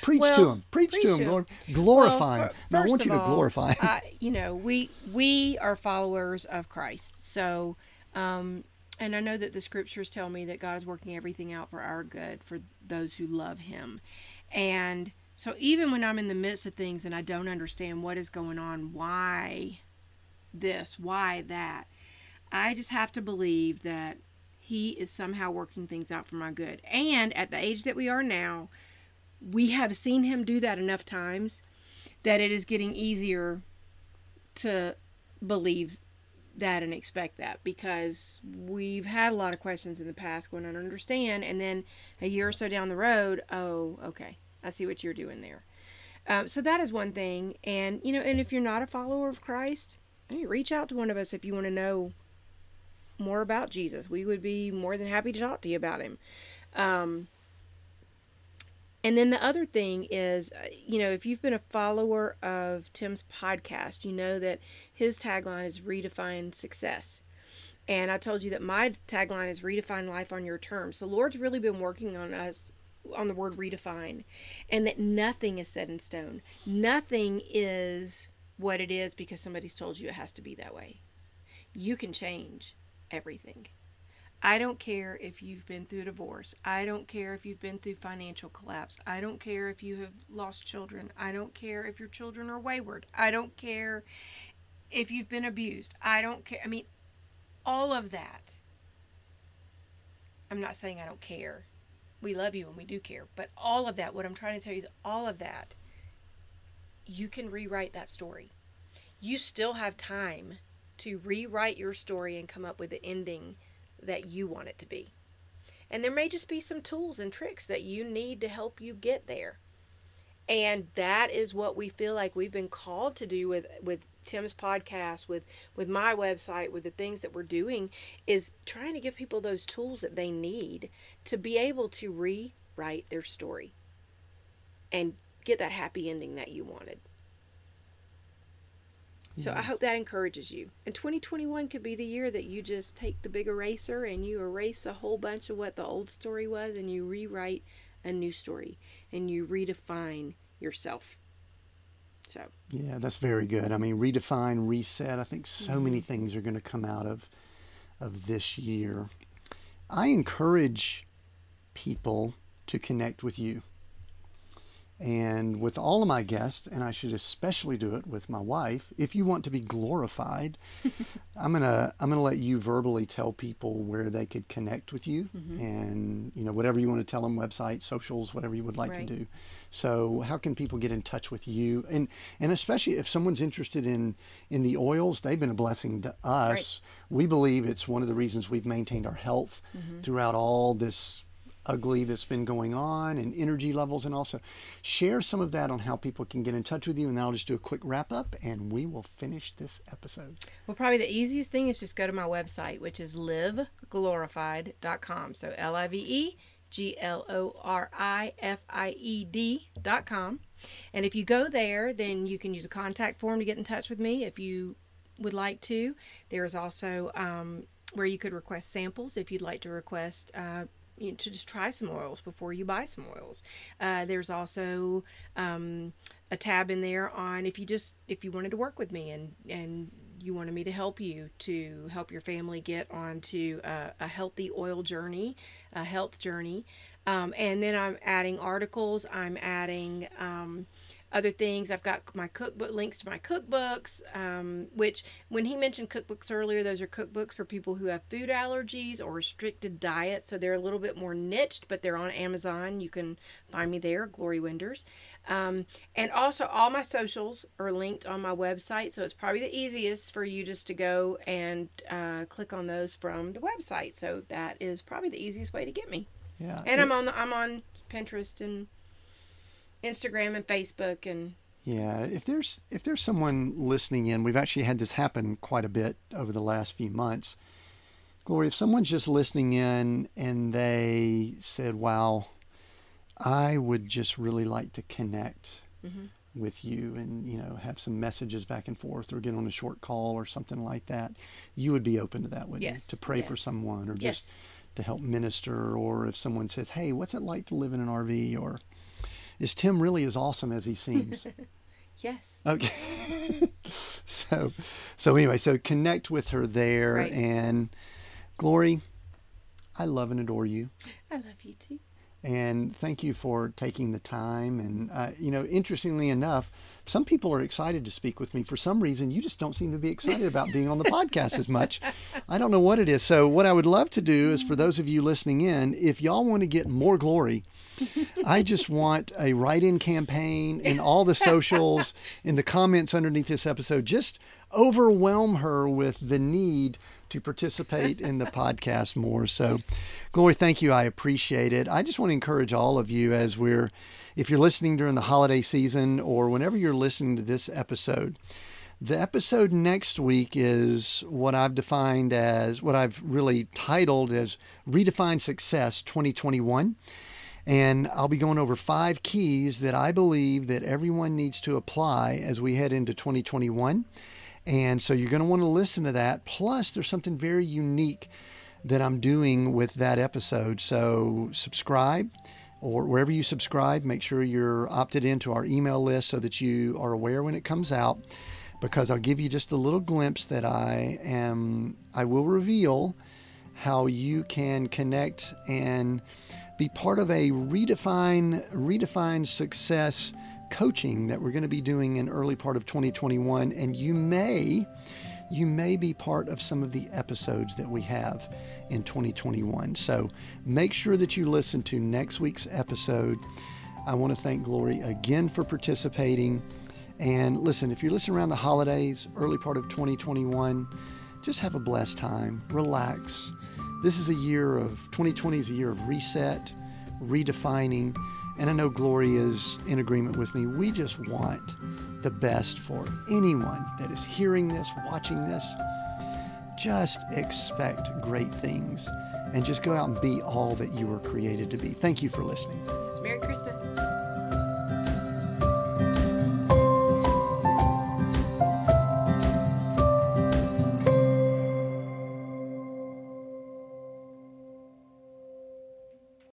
preach well, to him. Preach, preach to him. Lord. Glorify well, him. Now, I want you to all, glorify him.
you know, we we are followers of Christ. So, um, and I know that the scriptures tell me that God is working everything out for our good for those who love Him, and so even when I'm in the midst of things and I don't understand what is going on, why this, why that, I just have to believe that he is somehow working things out for my good. And at the age that we are now, we have seen him do that enough times that it is getting easier to believe that and expect that because we've had a lot of questions in the past going on and understand and then a year or so down the road oh okay i see what you're doing there um, so that is one thing and you know and if you're not a follower of christ hey, reach out to one of us if you want to know more about Jesus. We would be more than happy to talk to you about him. Um, and then the other thing is, uh, you know, if you've been a follower of Tim's podcast, you know that his tagline is redefine success. And I told you that my tagline is redefine life on your terms. So Lord's really been working on us on the word redefine and that nothing is set in stone. Nothing is what it is because somebody's told you it has to be that way. You can change everything. I don't care if you've been through divorce. I don't care if you've been through financial collapse. I don't care if you have lost children. I don't care if your children are wayward. I don't care if you've been abused. I don't care. I mean, all of that. I'm not saying I don't care. We love you and we do care. But all of that, what I'm trying to tell you is all of that, you can rewrite that story. You still have time to rewrite your story and come up with the ending that you want it to be. And there may just be some tools and tricks that you need to help you get there. And that is what we feel like we've been called to do with with Tim's podcast, with with my website, with the things that we're doing is trying to give people those tools that they need to be able to rewrite their story and get that happy ending that you wanted. So I hope that encourages you. And 2021 could be the year that you just take the big eraser and you erase a whole bunch of what the old story was and you rewrite a new story and you redefine yourself. So
yeah, that's very good. I mean, redefine, reset. I think so mm-hmm. many things are going to come out of of this year. I encourage people to connect with you. And with all of my guests, and I should especially do it with my wife, if you want to be glorified, I'm gonna I'm gonna let you verbally tell people where they could connect with you, mm-hmm. and you know whatever you want to tell them, website, socials, whatever you would like right. to do. So how can people get in touch with you? And and especially if someone's interested in in the oils, they've been a blessing to us. Right. We believe it's one of the reasons we've maintained our health mm-hmm. throughout all this ugly that's been going on and energy levels and also share some of that on how people can get in touch with you and I'll just do a quick wrap up and we will finish this episode.
Well probably the easiest thing is just go to my website which is liveglorified.com. So l-i-v-e g-l-o-r-i-f-i-e-d dot com And if you go there, then you can use a contact form to get in touch with me if you would like to. There's also um, where you could request samples if you'd like to request uh, you know, to just try some oils before you buy some oils. Uh, there's also um, a tab in there on if you just if you wanted to work with me and and you wanted me to help you to help your family get onto a, a healthy oil journey, a health journey. Um, and then I'm adding articles. I'm adding um, other things. I've got my cookbook links to my cookbooks, um, which when he mentioned cookbooks earlier, those are cookbooks for people who have food allergies or restricted diets. So they're a little bit more niched, but they're on Amazon. You can find me there, Glory Winders. Um, and also, all my socials are linked on my website. So it's probably the easiest for you just to go and uh, click on those from the website. So that is probably the easiest way to get me.
Yeah.
And I'm on the, I'm on Pinterest and Instagram and Facebook and
Yeah, if there's if there's someone listening in, we've actually had this happen quite a bit over the last few months. Gloria, if someone's just listening in and they said, "Wow, I would just really like to connect
Mhm.
with you and you know have some messages back and forth or get on a short call or something like that," you would be open to that, wouldn't
Yes,
you? To pray for someone or just
yes,
to help minister, or if someone says, "Hey, what's it like to live in an RV?" or "Is Tim really as awesome as he seems?"
yes,
Okay. so, so anyway, so connect with her there,
Right.
and Glory, I love and adore you,
I love you too.
and thank you for taking the time. And uh, you know, interestingly enough, some people are excited to speak with me. For some reason, you just don't seem to be excited about being on the podcast as much. I don't know what it is. So, what I would love to do is for those of you listening in, if y'all want to get more glory. I just want a write-in campaign in all the socials, in the comments underneath this episode. Just overwhelm her with the need to participate in the podcast more. So, Glory, thank you. I appreciate it. I just want to encourage all of you as we're, if you're listening during the holiday season or whenever you're listening to this episode, the episode next week is what I've defined as what I've really titled as Redefine Success 2021. And I'll be going over five keys that I believe that everyone needs to apply as we head into 2021. And so you're going to want to listen to that. Plus, there's something very unique that I'm doing with that episode. So subscribe or wherever you subscribe, make sure you're opted into our email list so that you are aware when it comes out because I'll give you just a little glimpse that I am I will reveal how you can connect and be part of a redefine redefine success coaching that we're going to be doing in early part of 2021 and you may you may be part of some of the episodes that we have in 2021 so make sure that you listen to next week's episode. I want to thank glory again for participating. And listen if you're listening around the holidays early part of 2021 just have a blessed time. Relax this is a year of 2020 is a year of reset redefining and i know glory is in agreement with me. We just want the best for anyone that is hearing this watching this. Just expect great things and just go out and be all that you were created to be. Thank you for listening.
Merry Christmas.